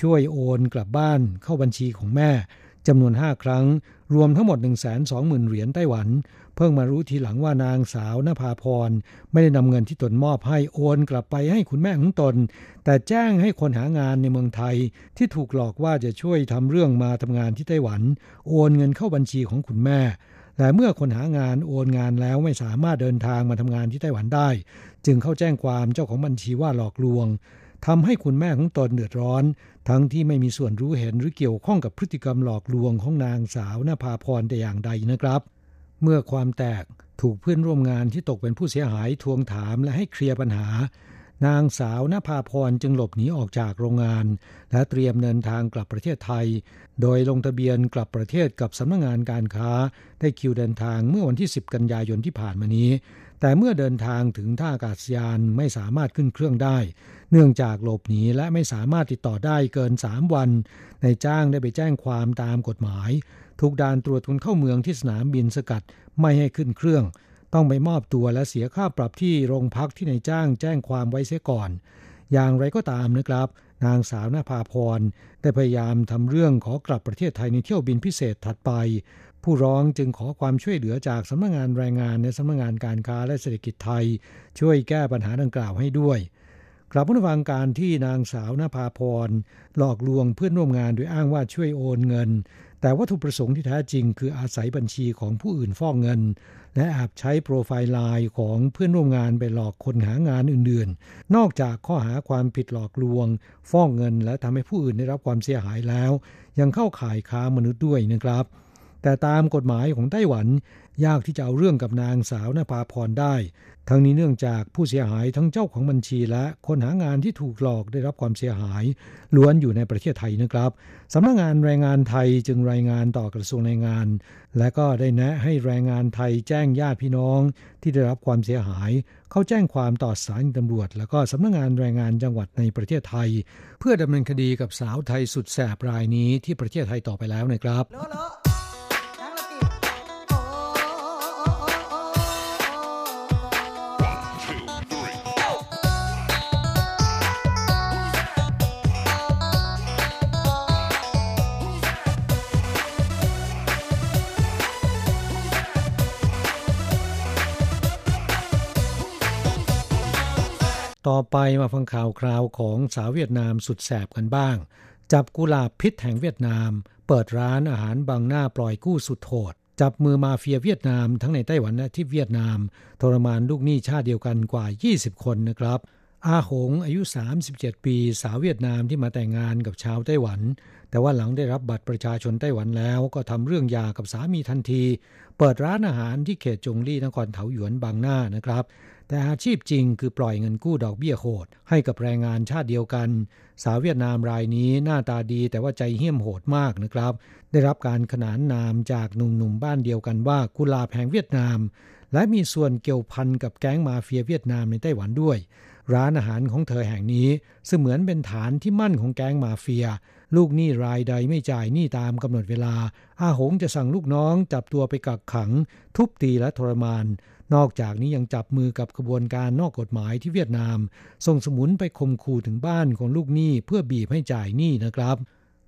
ช่วยโอนกลับบ้านเข้าบัญชีของแม่จำนวน 5 ครั้ง รวมทั้งหมด 120,000 เหรียญไต้หวัน พิ่งมารู้ทีหลังว่านางสาวนภาพร ไม่ได้นำเงินที่ตนมอบให้โอนกลับไปให้คุณแม่ของตน แต่แจ้งให้คนหางานในเมืองไทย ที่ถูกหลอกว่าจะช่วยทำเรื่องมาทำงานที่ไต้หวัน โอนเงินเข้าบัญชีของคุณแม่ แต่เมื่อคนหางานโอนงานแล้วไม่สามารถเดินทางมาทำงานที่ไต้หวันได้ จึงเข้าแจ้งความเจ้าของบัญชีว่าหลอกลวงทำให้คุณแม่ของตนเดือดร้อน ทั้งที่ไม่มีส่วนรู้เห็นหรือเกี่ยวข้องกับพฤติกรรมหลอกลวงของนางสาวนภาพรแต่อย่างใดนะครับ เมื่อความแตกถูกเพื่อนร่วมงานที่ตกเป็นผู้เสียหายทวงถามและให้เคลียร์ปัญหา นางสาวนภาพรจึงหลบหนีออกจากโรงงาน และเตรียมเดินทางกลับประเทศไทย โดยลงทะเบียนกลับประเทศกับสำนักงงานการค้า ได้คิวเดินทางเมื่อวันที่ 10 กันยายนที่ผ่านมานี้ แต่เมื่อเดินทางถึงท่าอากาศยานไม่สามารถขึ้นเครื่องได้ เนื่องจากหลบหนีและไม่สามารถติดต่อได้เกิน 3 วันในจ้างได้ไปแจ้งความตามกฎหมาย ถูกด่านตรวจคนเข้าเมืองที่สนามบินสกัดไม่ให้ขึ้นเครื่อง ต้องไปมอบตัวและเสียค่าปรับที่โรงพักที่ในจ้างแจ้งความไว้เสียก่อน อย่างไรก็ตามนะครับ นางสาวนาภาพรได้พยายามทำเรื่องขอกลับประเทศไทยในเที่ยวบินพิเศษถัดไป ผู้ร้องจึงขอความช่วยเหลือจากสำนักงงานแรงงานในสำนักงงานการค้าและเศรษฐกิจไทย ช่วยแก้ปัญหาดังกล่าวให้ด้วยกลับมาฟังการที่นางสาวนภาพรหลอกลวงเพื่อนร่วมงานโดยอ้างว่าช่วยโอนเงิน แต่วัตถุประสงค์ที่แท้จริง คืออาศัยบัญชีของผู้อื่นฟอกเงิน และแอบใช้โปรไฟล์ไลน์ของเพื่อนร่วมงานไปหลอกคนหางานอื่นๆ นอกจากข้อหาความผิดหลอกลวง ฟอกเงิน และทำให้ผู้อื่นได้รับความเสียหายแล้ว ยังเข้าข่ายค้ามนุษย์ด้วยนะครับ แต่ตามกฎหมายของไต้หวันยากที่จะเอาเรื่องกับนางสาวนภาพรได้ ทั้งนี้เนื่องจากผู้เสียหายทั้งเจ้าของบัญชีและคนหางานที่ถูกหลอกได้รับความเสียหาย ล้วนอยู่ในประเทศไทยนะครับสำนักงงานแรงงานไทยจึงรายงานต่อกระทรวงแรงงาน และก็ได้แนะให้แรงงานไทยแจ้งญาติพี่น้อง ที่ได้รับความเสียหาย เข้าแจ้งความต่อสารตำรวจ และก็สำนักงงานแรงงานจังหวัดในประเทศไทย เพื่อดำเนินคดีกับสาวไทยสุดแสบรายนี้ที่ประเทศไทยต่อไปแล้วนะครับ ต่อไปมาฟังข่าวคราวของสาวเวียดนามสุดแสบกันบ้าง จับกุหลาบพิษแห่งเวียดนาม เปิดร้านอาหารบางหน้าปล่อยกู้สุดโหดจับมือมาเฟียเวียดนามทั้งในไต้หวันและที่เวียดนามทรมานลูกหนี้ชาติเดียวกันกว่า 20 คนนะครับ อาหงอายุ 37 ปี สาวเวียดนามที่มาแต่งงานกับชาวไต้หวัน แต่ว่าหลังได้รับบัตรประชาชนไต้หวันแล้วก็ทำเรื่องยากับสามีทันที เปิดร้านอาหารที่เขตจงลี่นครเถาหยวนบางหน้านะครับ แต่อาชีพจริงคือปล่อยเงินกู้ดอกเบี้ยโหด ให้กับแรงงานชาติเดียวกัน สาวเวียดนามรายนี้หน้าตาดีแต่ว่าใจเหี้ยมโหดมากนะครับ ได้รับการขนานนามจากหนุ่มๆบ้านเดียวกันว่ากุลาแผงเวียดนาม และมีส่วนเกี่ยวพันกับแก๊งมาเฟียเวียดนามในไต้หวันด้วย ร้านอาหารของเธอแห่งนี้ เสมือนเป็นฐานที่มั่นของแก๊งมาเฟีย ลูกหนี้รายใดไม่จ่ายหนี้ตามกำหนดเวลา อาหงจะสั่งลูกน้องจับตัวไปกักขัง ทุบตีและทรมาน นอกจากนี้ยังจับมือกับกระบวนการนอกกฎหมายที่เวียดนาม ส่งสมุนไปคมคู่ถึงบ้านของลูกหนี้เพื่อบีบให้จ่ายหนี้นะครับ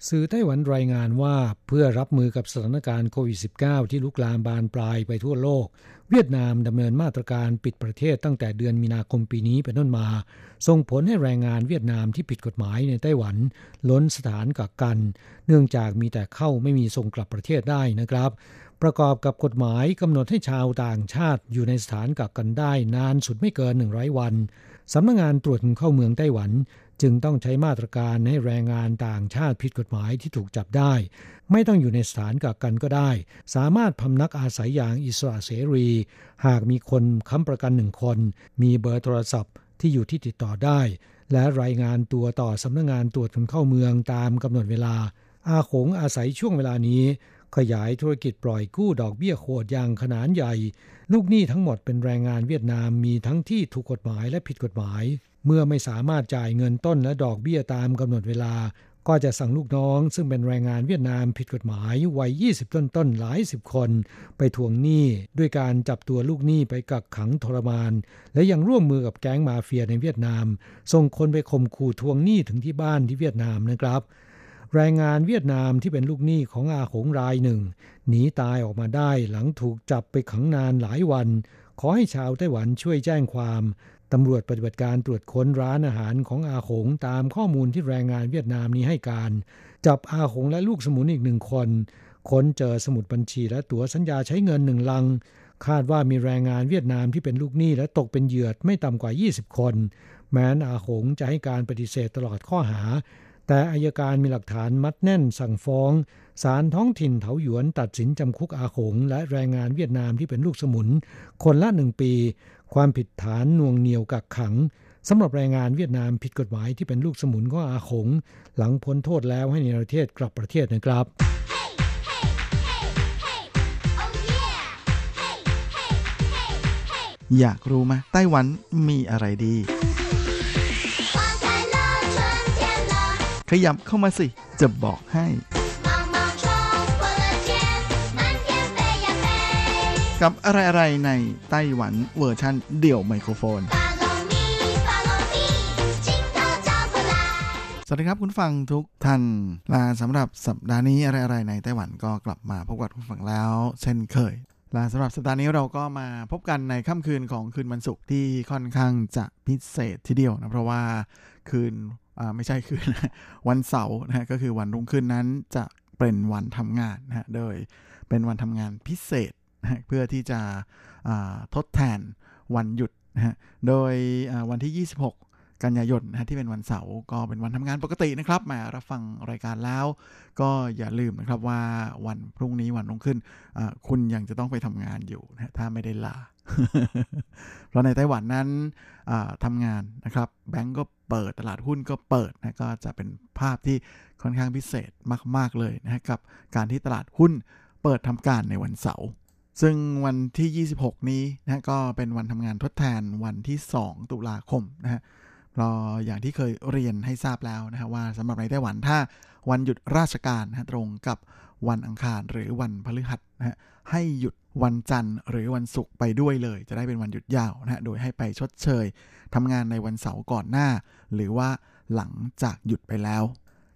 สื่อไต้หวันรายงานว่าเพื่อรับมือกับสถานการณ์โควิด -19 ที่ลุกลามบานปลายไปทั่วโลก เวียดนามดำเนินมาตรการปิดประเทศตั้งแต่เดือนมีนาคมปีนี้เป็นต้นมา ส่งผลให้แรงงานเวียดนามที่ผิดกฎหมายในไต้หวัน ล้นสถานกักกัน เนื่องจากมีแต่เข้าไม่มีส่งกลับประเทศได้นะครับ ประกอบกับกฎหมายกำหนดให้ชาวต่างชาติอยู่ในสถานกักกันได้นานสุดไม่เกิน 100 วัน สำนักงงานตรวจคนเข้าเมืองไต้หวัน จึงต้องใช้มาตรการให้แรงงานต่างชาติผิดกฎหมายที่ถูกจับได้ ไม่ต้องอยู่ในสถานกักกันก็ได้ สามารถพำนักอาศัยอย่างอิสระเสรี หากมีคนค้ำประกันหนึ่งคน มีเบอร์โทรศัพท์ที่อยู่ที่ติดต่อได้ และรายงานตัวต่อสำนักงงานตรวจคนเข้าเมืองตามกำหนดเวลาอาคงอาศัยช่วงเวลานี้ ขยายธุรกิจปล่อยกู้ดอกเบี้ยโหดอย่างขนาดใหญ่ ลูกหนี้ทั้งหมดเป็นแรงงานเวียดนามมีทั้งที่ถูกกฎหมายและผิดกฎหมาย เมื่อไม่สามารถจ่ายเงินต้นและดอกเบี้ยตามกำหนดเวลา ก็จะสั่งลูกน้อง ซึ่งเป็นแรงงานเวียดนามผิดกฎหมายวัย 20 ต้นๆหลายสิบคน ไปทวงหนี้ด้วยการจับตัวลูกหนี้ไปกักขังทรมาน และยังร่วมมือกับแก๊งมาเฟียในเวียดนาม ส่งคนไปข่มขู่ทวงหนี้ถึงที่บ้านที่เวียดนามนะครับ แรงงานเวียดนามที่เป็นลูกหนี้ของอาหงรายหนึ่งหนีตายออกมาได้หลังถูกจับไปขังนานหลายวัน ขอให้ชาวไต้หวันช่วยแจ้งความตำรวจปฏิบัติการตรวจค้นร้านอาหารของอาหงตามข้อมูลที่แรงงานเวียดนามนี้ให้การ จับอาหงและลูกสมุนอีกหนึ่งคน ค้นเจอสมุดบัญชีและตั๋วสัญญาใช้เงินหนึ่งลัง คาดว่ามีแรงงานเวียดนามที่เป็นลูกหนี้และตกเป็นเหยื่อไม่ต่ำกว่า 20 คน แม้นอาหงจะให้การปฏิเสธตลอดข้อหา แต่อายการมีหลักฐานมัดแน่นสั่งฟ้องศาลท้องถิ่นเถาหยวนตัดสินจำคุกอาหงและแรงงานเวียดนามที่เป็นลูกสมุน คนละหนึ่งปี ความผิดฐานน่วงเหนียวกักขังสำหรับแรงงานเวียดนามผิดกฎหมายที่เป็นลูกสมุนของอาขง หลังพ้นโทษแล้วให้ในประเทศกลับประเทศนะครับอยากรู้ไหมไต้หวันมีอะไรดี ขยับเข้ามาสิ จะบอกให้กับอะไรๆในไต้หวันเวอร์ชันเดี่ยวไมโครโฟน สวัสดีครับคุณฟังทุกท่านลาสำหรับสัปดาห์นี้อะไรๆในไต้หวันก็กลับมาพบกับคุณฟังแล้ว เช่นเคยลาสำหรับสัปดาห์นี้เราก็มาพบกันในค่ำคืนของคืนวันศุกร์ที่ค่อนข้างจะพิเศษทีเดียวนะเพราะว่าคืน ไม่ใช่คืนวันเสาร์นะฮะก็คือวันรุ่งขึ้นนั้นจะเป็นวันทำงานนะฮะโดยเป็นวันทำงานพิเศษเพื่อที่จะทดแทนวันหยุดนะฮะโดยวันที่ 26 กันยายนนะที่เป็นวันเสาร์ก็เป็นวันทำงานปกตินะครับ มารับฟังรายการแล้ว ก็อย่าลืมนะครับว่าวันพรุ่งนี้วันรุ่งขึ้น คุณยังจะต้องไปทำงานอยู่นะถ้าไม่ได้ลา เพราะในไต้หวันนั้นทำงานนะครับ แบงก์ก็เปิดตลาดหุ้นก็เปิดนะก็จะเป็นภาพที่ค่อนข้างพิเศษมาก ๆเลยนะกับการที่ตลาดหุ้นเปิดทำการในวันเสาร์ซึ่งวันที่ 26 นี้นะก็เป็นวันทำงานทดแทนวันที่ 2 ตุลาคมนะฮะ เรออย่างที่เคยเรียนให้ทราบแล้วนะฮะว่าสำหรับในไต้หวันถ้าวันหยุดราชการนะตรงกับวันอังคารหรือวันพฤหัสนะฮะให้หยุดวันจันทร์หรือวันศุกร์ไปด้วยเลย จะได้เป็นวันหยุดยาวนะฮะโดยให้ไปชดเชยทำงานในวันเสาร์ก่อนหน้า หรือว่าหลังจากหยุดไปแล้ว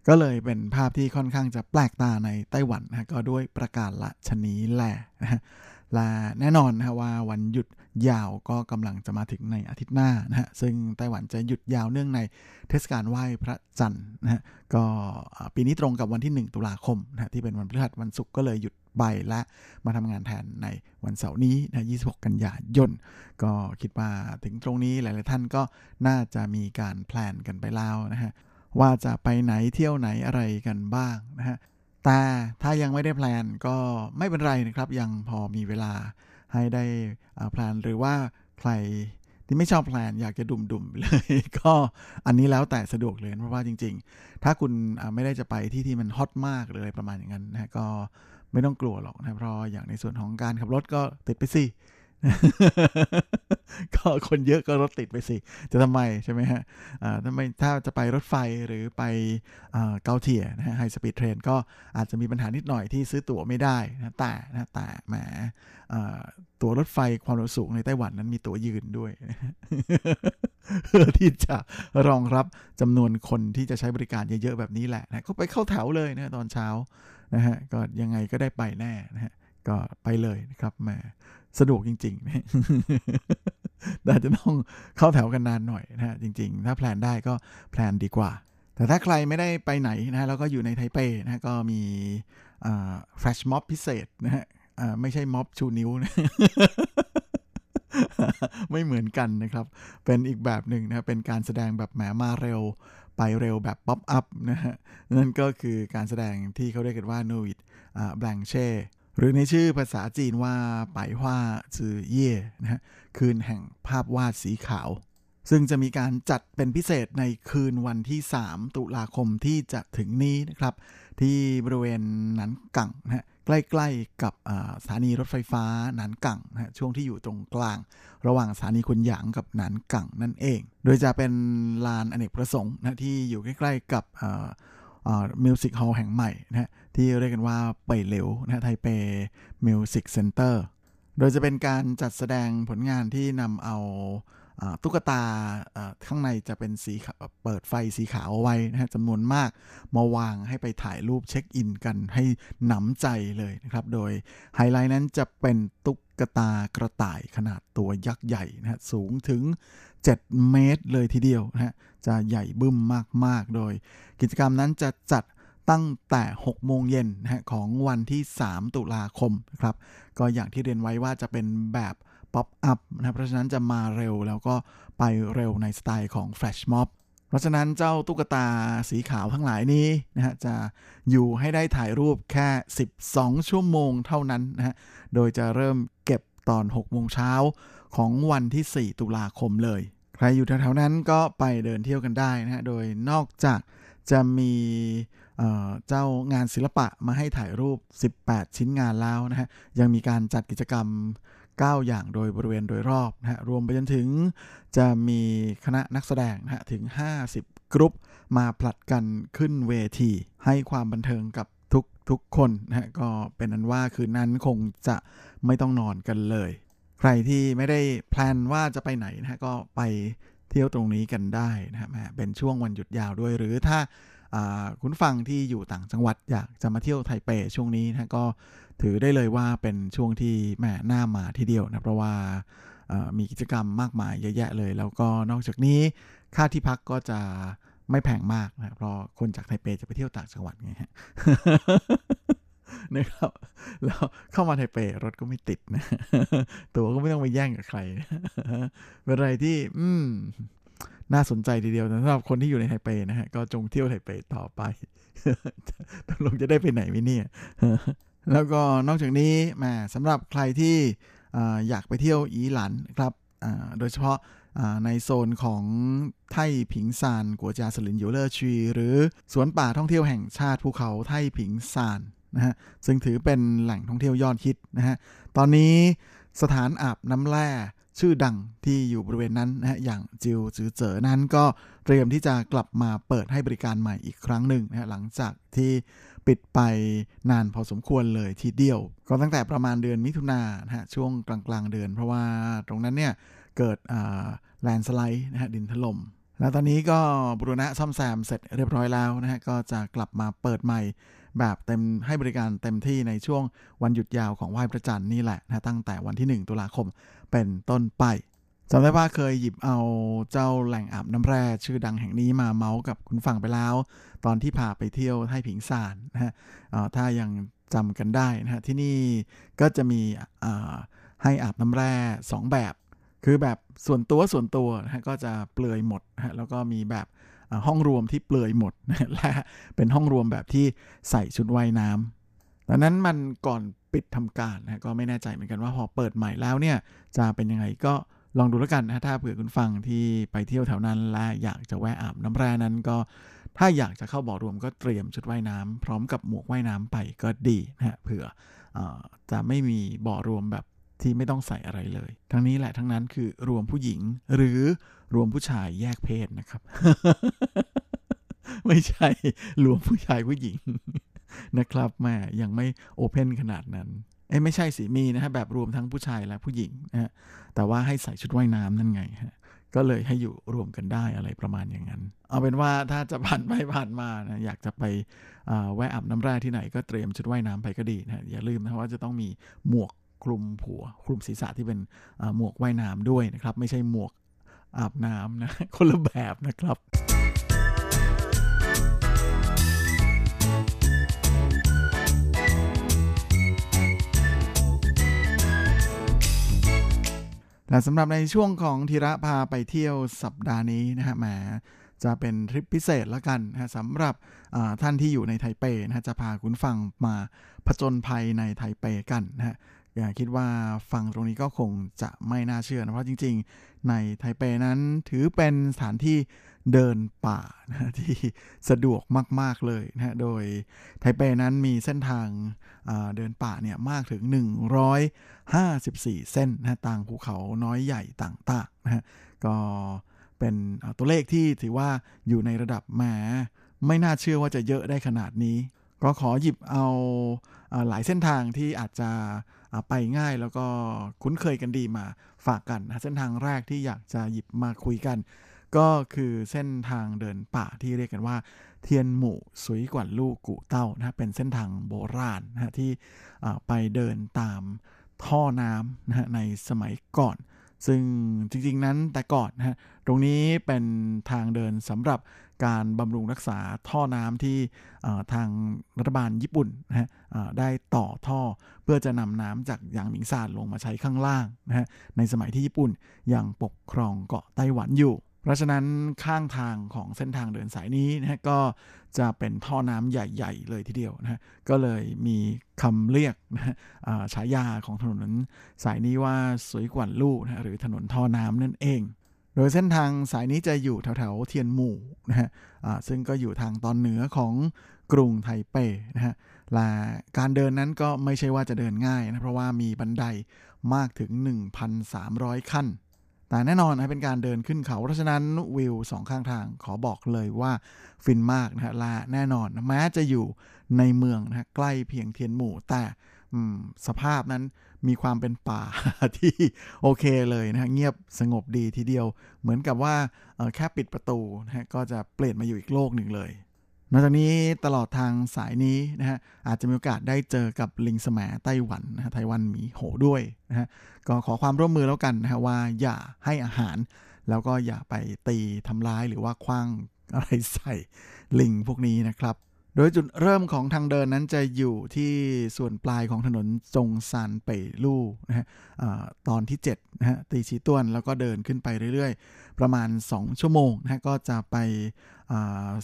ก็เลยเป็นภาพที่ค่อนข้างจะแปลกตาในไต้หวันนะก็ด้วยประการละชนีแหละนะและแน่นอนนะว่าวันหยุด ยาวก็กำลังจะมาถึงในอาทิตย์หน้านะฮะซึ่งไต้หวันจะหยุดยาวเนื่องในเทศกาลไหว้พระจันทร์นะฮะก็ปีนี้ตรงกับวันที่ 1 ตุลาคมนะฮะที่เป็นวันพฤหัสวันศุกร์ก็เลยหยุดไปและมาทำงานแทนในวันเสาร์นี้นะ26 กันยายน ก็คิดว่าถึงตรงนี้หลาย ๆ ท่านก็น่าจะมีการ plan กันไปแล้วนะฮะว่าจะไปไหนเที่ยวไหนอะไรกันบ้างนะฮะแต่ถ้ายังไม่ได้ plan ก็ไม่เป็นไรนะครับ ยังพอมีเวลา ให้ได้แพลนหรือว่าใครที่ไม่ชอบแพลนอยากจะดุ่มๆเลย ก็อันนี้แล้วแต่สะดวกเลยเพราะว่าจริง ๆ ถ้าคุณไม่ได้จะไปที่ที่มันฮอตมากหรืออะไรประมาณอย่างนั้นนะก็ไม่ต้องกลัวหรอกนะเพราะอย่างในส่วนของการขับรถก็ติดไปสิ ก็คนเยอะก็รถติดไปสิ จะทำไมใช่ไหมฮะทำไมถ้าจะไปรถไฟหรือไป高鐵 นะฮะ high speed train ก็อาจจะมีปัญหานิดหน่อยที่ซื้อตั๋วไม่ได้นะแต่นะแต่แหมตั๋วรถไฟความเร็วสูงในไต้หวันนั้นมีตั๋วยืนด้วยเพื่อที่จะรองรับจำนวนคนที่จะใช้บริการเยอะๆแบบนี้แหละนะก็ไปเข้าแถวเลยนะตอนเช้านะฮะก็ยังไงก็ได้ไปแน่นะฮะก็ไปเลยนะครับแหม สะดวกจริงๆนะแต่จะต้องเข้าแถวกันนานหน่อยนะฮะจริง ๆ ถ้า plan ได้ก็plan ดีกว่า แต่ถ้าใครไม่ได้ไปไหนนะแล้วก็อยู่ในไทเปนะก็มีแฟลชม็อบพิเศษนะฮะไม่ใช่ม็อบชูนิ้วนะไม่เหมือนกันนะครับ เป็นอีกแบบหนึ่งนะ เป็นการแสดงแบบแหมมาเร็ว ไปเร็วแบบ pop up นะฮะ นั่นก็คือการแสดงที่เขาเรียกกันว่า Nuit Blanche หรือในชื่อภาษาจีนว่า白晝之夜 นะฮะคืนแห่งภาพวาดสีขาว ซึ่งจะมีการจัดเป็นพิเศษในคืนวันที่ 3 ตุลาคมที่จะถึงนี้นะครับ ที่บริเวณนันกังนะฮะใกล้ๆกับสถานีรถไฟฟ้านันกังนะช่วงที่อยู่ตรงกลาง ระหว่างสถานีคุนหยางกับนันกังนั่นเอง โดยจะเป็นลานอเนกประสงค์นะที่อยู่ใกล้ๆกับ มิวสิกฮอลล์แห่งใหม่นะฮะที่เรียกกันว่าเป่ยเหลวนะฮะไทเปMusic Center โดยจะเป็นการจัดแสดงผลงานที่นำเอาตุ๊กตาข้างในจะเป็นสีเปิดไฟสีขาวไว้นะฮะจำนวนมากมาวางให้ไปถ่ายรูปเช็คอินกันให้หนำใจเลยนะครับ โดยไฮไลท์นั้นจะเป็นตุ๊กตากระต่ายขนาดตัวยักษ์ใหญ่นะฮะสูงถึง 7 เมตรเลยทีเดียวนะฮะจะใหญ่บึ้มมาก ๆ โดย กิจกรรมนั้นจะจัดตั้งแต่ 6 โมงเย็นนะฮะของวันที่ 3 ตุลาคมนะครับก็อย่างที่เรียนไว้ว่าจะเป็นแบบ pop up นะเพราะฉะนั้นจะมาเร็วแล้วก็ไปเร็วในสไตล์ของแฟลชม็อบเพราะฉะนั้นเจ้าตุ๊กตาสีขาวทั้งหลายนี้นะฮะจะอยู่ให้ได้ถ่ายรูปแค่ 12 ชั่วโมงเท่านั้นนะฮะโดยจะเริ่มเก็บตอน 6 โมงเช้าของวันที่ 4 ตุลาคมเลย ใครอยู่แถวๆนั้นก็ไปเดินเที่ยวกันได้นะฮะ โดยนอกจากจะมีเจ้างานศิลปะมาให้ถ่ายรูป 18 ชิ้นงานแล้วนะฮะ ยังมีการจัดกิจกรรม 9 อย่างโดยบริเวณโดยรอบนะฮะ รวมไปจนถึงจะมีคณะนักแสดงนะฮะ ถึง 50 กรุ๊ปมาผลัดกันขึ้นเวที ให้ความบันเทิงกับทุกทุกคนนะฮะ ก็เป็นอันว่าคืนนั้นคงจะไม่ต้องนอนกันเลย รที่ไม่ได้แพลนว่าจะไปไหนนะฮะก็ไปเที่ยวตรงนี้กันได้นะฮะเป็นช่วงวันหยุดยาวด้วย หรือถ้าคุณฟังที่อยู่ต่างจังหวัดอยากจะมาเที่ยวไทเปช่วงนี้นะก็ถือได้เลยว่าเป็นช่วงที่แม่น่ามาทีเดียวนะเพราะว่ามีกิจกรรมมากมายเยอะแยะเลย แล้วก็นอกจากนี้ค่าที่พักก็จะไม่แพงมากนะเพราะคนจากไทเปจะไปเที่ยวต่างจังหวัดไงฮะ นะครับแล้วเข้ามาไทเปรถก็ไม่ติดนะ ตัวก็ไม่ต้องไปแย่งกับใครเป็นอะไรที่ อืม น่าสนใจทีเดียวสำหรับคนที่อยู่ในไทเปนะฮะ ก็จงเที่ยวไทเปต่อไปตกลงจะได้ไปไหนไหมเนี่ย แล้วก็นอกจากนี้มาสำหรับใครที่อยากไปเที่ยวอีหลันครับโดยเฉพาะในโซนของไทผิงซานกัวจาสลินยูเลอร์ชี หรือสวนป่าท่องเที่ยวแห่งชาติภูเขาไทผิงซาน นะฮะซึ่งถือเป็นแหล่งท่องเที่ยวยอดฮิตนะฮะตอนนี้สถานอาบน้ำแร่ชื่อดังที่อยู่บริเวณนั้นนะฮะอย่างจิวจือเจอนั้นก็เตรียมที่จะกลับมาเปิดให้บริการใหม่อีกครั้งหนึ่งนะฮะหลังจากที่ปิดไปนานพอสมควรเลยทีเดียว ก็ตั้งแต่ประมาณเดือนมิถุนายนฮะช่วงกลางๆเดือน เพราะว่าตรงนั้นเนี่ยเกิดแลนสไลด์นะฮะดินถลม่มแล้วตอนนี้ก็บรุณะซ่อมแซมเสร็จเรียบร้อยแล้วนะฮะก็จะกลับมาเปิดใหม่ แบบเต็มให้บริการเต็มที่ในช่วงวันหยุดยาวของไหว้พระจันทร์นี่แหละนะตั้งแต่วันที่ 1 ตุลาคมเป็นต้นไปจำได้ว่าเคยหยิบเอาเจ้าแหล่งอาบน้ำแร่ชื่อดังแห่งนี้มาเมาส์กับคุณฟังไปแล้ว ตอนที่พาไปเที่ยวให้ผิงซานนะฮะถ้ายังจำกันได้นะฮะที่นี่ก็จะมีให้อาบน้ำแร่ 2 แบบ คือแบบส่วนตัวส่วนตัวนะฮะก็จะเปลือยหมดนะฮะแล้วก็มีแบบ ห้องรวมที่เปลือยหมดและเป็นห้องรวมแบบที่ใส่ชุดว่ายน้ำดังนั้นมันก่อนปิดทำการนะก็ไม่แน่ใจเหมือนกันว่าพอเปิดใหม่แล้วเนี่ยจะเป็นยังไงก็ลองดูแล้วกันนะถ้าเผื่อคุณฟังที่ไปเที่ยวแถวนั้นและอยากจะแวะอาบน้ำแร่นั้นก็ถ้าอยากจะเข้าบ่อรวมก็เตรียมชุดว่ายน้ำพร้อมกับหมวกว่ายน้ำไปก็ดีนะฮะเผื่ออจะไม่มีบ่อรวมแบบ ที่ไม่ต้องใส่อะไรเลย ทั้งนี้แหละทั้งนั้นคือรวมผู้หญิง หรือรวมผู้ชายแยกเพศนะครับ ไม่ใช่รวมผู้ชายผู้หญิงนะครับแม่ยังไม่โอเพนขนาดนั้นเอ้ไม่ใช่สิมีนะฮะแบบรวมทั้งผู้ชายและผู้หญิงนะฮะแต่ว่าให้ใส่ชุดว่ายน้ำนั่นไงฮะก็เลยให้อยู่รวมกันได้อะไรประมาณอย่างนั้น เอาเป็นว่าถ้าจะผ่านไปผ่านมานะอยากจะไปแวะอาบน้ำแร่ที่ไหนก็เตรียมชุดว่ายน้ำไปก็ดีนะอย่าลืมนะว่าจะต้องมีหมวก คลุมผัวคลุมศีรษะที่เป็นหมวกว่ายน้ำด้วยนะครับ ไม่ใช่หมวกอาบน้ำนะคนละแบบนะครับและสำหรับในช่วงของธีระพาไปเที่ยวสัปดาห์นี้นะฮะแหมจะเป็นทริปพิเศษแล้วกันนะสำหรับท่านที่อยู่ในไทเปนะจะพาคุณฟังมาผจญภัยในไทเปกันนะฮะ คิดว่าฟังตรงนี้ก็คงจะไม่น่าเชื่อนะเพราะจริง ๆ ในไทเปนั้นถือเป็นสถานที่เดินป่านะที่สะดวกมาก ๆ เลยนะโดยไทเปนั้นมีเส้นทางเดินป่าเนี่ยมากถึง 154 เส้นนะต่างภูเขาน้อยใหญ่ต่างๆนะฮะก็เป็นตัวเลขที่ถือว่าอยู่ในระดับแหมไม่น่าเชื่อว่าจะเยอะได้ขนาดนี้ ก็ขอหยิบเอาหลายเส้นทางที่อาจจะ ไปง่ายแล้วก็คุ้นเคยกันดีมาฝากกันนะเส้นทางแรกที่อยากจะหยิบมาคุยกัน ก็คือเส้นทางเดินป่าที่เรียกกันว่า เทียนหมู่สุยกว่าลูกกูเต้านะเป็นเส้นทางโบราณนะที่ไปเดินตามท่อน้ำนะในสมัยก่อน ซึ่งจริงๆนั้นแต่ก่อนนะฮะตรงนี้เป็นทางเดินสำหรับการบำรุงรักษาท่อน้ำที่ทางรัฐบาลญี่ปุ่นนะฮะได้ต่อท่อเพื่อจะนำน้ำจากยางหมิงซานลงมาใช้ข้างล่างนะฮะในสมัยที่ญี่ปุ่นยังปกครองเกาะไต้หวันอยู่ เพราะฉะนั้นข้างทางของเส้นทางเดินสายนี้นะฮะก็จะเป็นท่อน้ำใหญ่ ๆ เลยทีเดียวนะฮะก็เลยมีคำเรียกนะฉายาของถนนสายนี้ว่าสวยกว่าลู่นะหรือถนนท่อน้ำนั่นเอง โดยเส้นทางสายนี้จะอยู่แถวๆเทียนหมู่นะฮะซึ่งก็อยู่ทางตอนเหนือของกรุงไทเปนะฮะและการเดินนั้นก็ไม่ใช่ว่าจะเดินง่ายนะเพราะว่ามีบันไดมากถึง 1,300 ขั้น แต่แน่นอนนะเป็นการเดินขึ้นเขา เพราะฉะนั้นวิวสองข้างทางขอบอกเลยว่าฟินมากนะฮะและแน่นอนแม้จะอยู่ในเมืองนะฮะใกล้เพียงเทียนหมู่ แต่สภาพนั้นมีความเป็นป่าที่โอเคเลยนะฮะเงียบสงบดีทีเดียว เหมือนกับว่าแค่ปิดประตูนะฮะก็จะเปลี่ยนมาอยู่อีกโลกหนึ่งเลย นอกจากนี้ตลอดทางสายนี้นะฮะอาจจะมีโอกาสได้เจอกับลิงสมไต้หวันนะฮะไต้หวันมีโหด้วยนะฮะก็ขอความร่วมมือแล้วกันนะฮะว่าอย่าให้อาหาร แล้วก็อย่าไปตีทำร้ายหรือว่าคว้างอะไรใส่ลิงพวกนี้นะครับ โดยจุดเริ่มของทางเดินนั้นจะอยู่ที่ส่วนปลายของถนนจงซานเป่ลู่นะฮะตอนที่7นะฮะตีชีต้วนแล้วก็เดินขึ้นไปเรื่อยๆ ประมาณ 2 ชั่วโมงนะฮะก็จะไป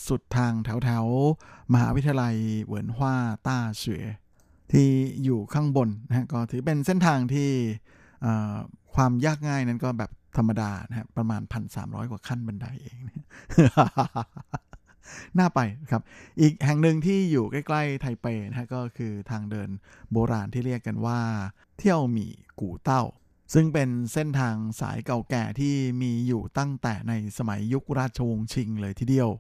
สุดทางแถวๆมหาวิทยาลัยเหวินฮวาต้าเฉวยที่อยู่ข้างบนนะฮะก็ถือเป็นเส้นทางที่ความยากง่ายนั้นก็แบบธรรมดานะฮะประมาณ 1,300 กว่าขั้นบันไดเองน่าไปครับ อีกแห่งหนึ่งที่อยู่ใกล้ ๆ ไทเปนะฮะก็คือทางเดินโบราณที่เรียกกันว่า เที่ยวหมี่กู่เต้า ซึ่งเป็นเส้นทางสายเก่าแก่ที่มีอยู่ตั้งแต่ในสมัยยุคราชวงศ์ชิงเลยทีเดียว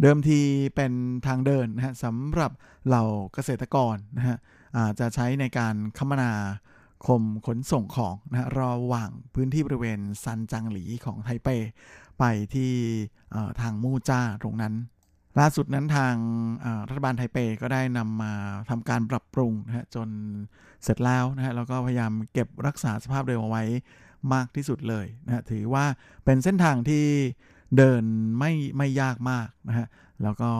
เดิมทีเป็นทางเดินนะฮะสำหรับเหล่าเกษตรกรนะฮะอาจจะใช้ในการคมนาคมขนส่งของนะฮะระหว่างพื้นที่บริเวณซันจังหลีของไทเป ไปที่ทางมู่จ้าตรงนั้น ล่าสุดนั้นทางรัฐบาลไทเปก็ได้นำมาทำการปรับปรุงนะฮะจนเสร็จแล้วนะฮะแล้วก็พยายามเก็บรักษาสภาพเดิมเอาไว้มากที่สุดเลยนะถือว่าเป็นเส้นทางที่เดินไม่ไม่ยากมากนะฮะแล้วก็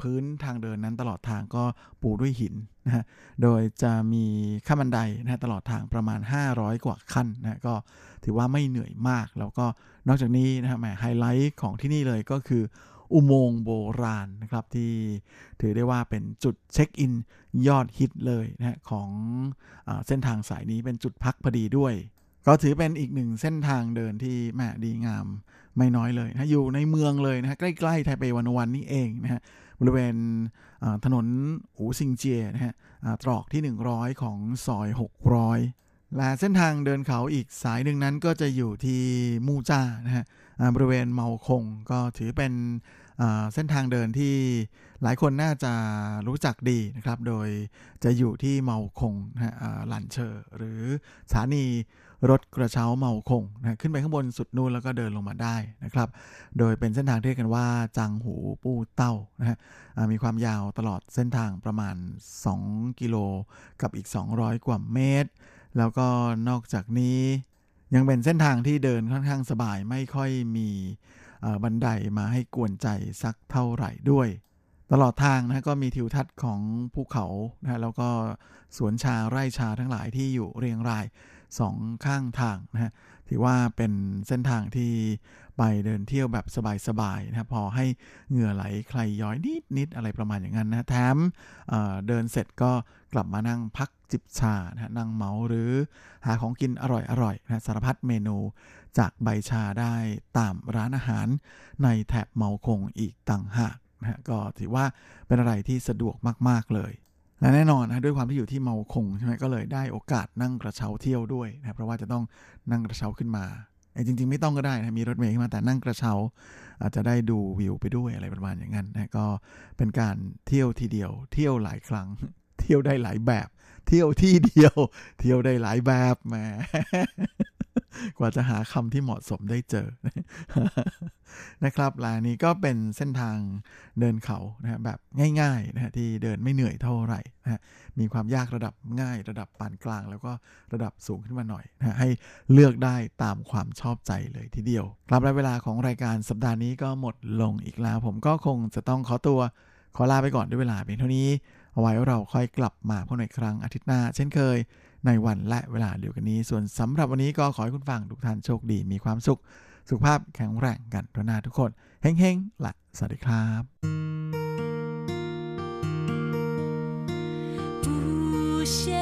พื้นทางเดินนั้นตลอดทางก็ปูด้วยหินนะฮะโดยจะมีขั้นบันไดนะตลอดทางประมาณ 500 กว่าขั้นนะก็ถือว่าไม่เหนื่อยมาก แล้วก็นอกจากนี้นะฮะแหมไฮไลท์ของที่นี่เลยก็คือ อุโมงค์โบราณนะครับที่ถือได้ว่าเป็นจุดเช็คอินยอดฮิตเลยนะของอเส้นทางสายนี้เป็นจุดพักพอดีด้วย ก็ถือเป็นอีกหนึ่งเส้นทางเดินที่แม่ดีงามไม่น้อยเลยนะอยู่ในเมืองเลยนะฮะใกล้ๆไทเปวันวันนี่เองนะฮะบริเวณถนนหูซิงเจียนะฮะตรอกที่ 100 ของซอย 600 และเส้นทางเดินเขาอีกสายหนึ่งนั้นก็จะอยู่ที่มูจ้านะฮะบริเวณเมาคงก็ถือเป็น เส้นทางเดินที่หลายคนน่าจะรู้จักดีนะครับ โดยจะอยู่ที่เมาคงนะหลันเชอร์หรือสถานีรถกระเช้าเมาคงนะขึ้นไปข้างบนสุดนู่นแล้วก็เดินลงมาได้นะครับ โดยเป็นเส้นทางที่เรียกกันว่าจังหูปูเต้านะฮะมีความยาวตลอดเส้นทางประมาณ 2 กิโลกับอีก 200 กว่าเมตร แล้วก็นอกจากนี้ ยังเป็นเส้นทางที่เดินค่อนข้างสบายไม่ค่อยมีบันไดมาให้กวนใจสักเท่าไหร่ด้วย ตลอดทางนะก็มีทิวทัศน์ของภูเขานะแล้วก็สวนชาไร่ชาทั้งหลายที่อยู่เรียงรายสองข้างทางนะฮะถือว่าเป็นเส้นทางที่ ไปเดินเที่ยวแบบสบายๆนะพอให้เหงื่อไหลใครย้อยนิดนิดอะไรประมาณอย่างนั้นนะแถมเเดินเสร็จก็กลับมานั่งพักจิบชานะนั่งเมาหรือหาของกินอร่อยๆนะสารพัดเมนูจากใบชาได้ตามร้านอาหารในแถบเมาคงอีกต่างหากนะก็ถือว่าเป็นอะไรที่สะดวกมากๆเลยและแน่นอนนะด้วยความที่อยู่ที่เมาคงใช่ไหมก็เลยได้โอกาสนั่งกระเช้าเที่ยวด้วยนะเพราะว่าจะต้องนั่งกระเช้าขึ้นมา จริง ๆ ไม่ต้องก็ได้นะมีรถเมล์มาแต่นั่งกระเช้า อาจจะได้ดูวิวไปด้วยอะไรประมาณอย่างนั้นนะก็เป็นการเที่ยวทีเดียว เที่ยวหลายครั้ง เที่ยวได้หลายแบบ เที่ยวที่เดียว เที่ยวได้หลายแบบแหม กว่าจะหาคำที่เหมาะสมได้เจอนะครับลานี้ก็เป็นเส้นทางเดินเขานะแบบง่ายๆนะที่เดินไม่เหนื่อยเท่าไหร่นะมีความยากระดับง่ายระดับปานกลาง แล้วก็ระดับสูงขึ้นมาหน่อยนะให้เลือกได้ตามความชอบใจเลยทีเดียว ครับและเวลาของรายการสัปดาห์นี้ก็หมดลงอีกแล้ว ผมก็คงจะต้องขอตัวขอลาไปก่อนด้วยเวลาเพียงเท่านี้เอาไว้เราค่อยกลับมาพบในครั้งอาทิตย์หน้า เช่นเคย ในวันและเวลาเดียวกันนี้ ส่วนสำหรับวันนี้ก็ขอให้คุณฟังทุกท่านโชคดีมีความสุข สุขภาพแข็งแรงกันทุกนาทุกคนเฮ้งๆและสวัสดีครับ无限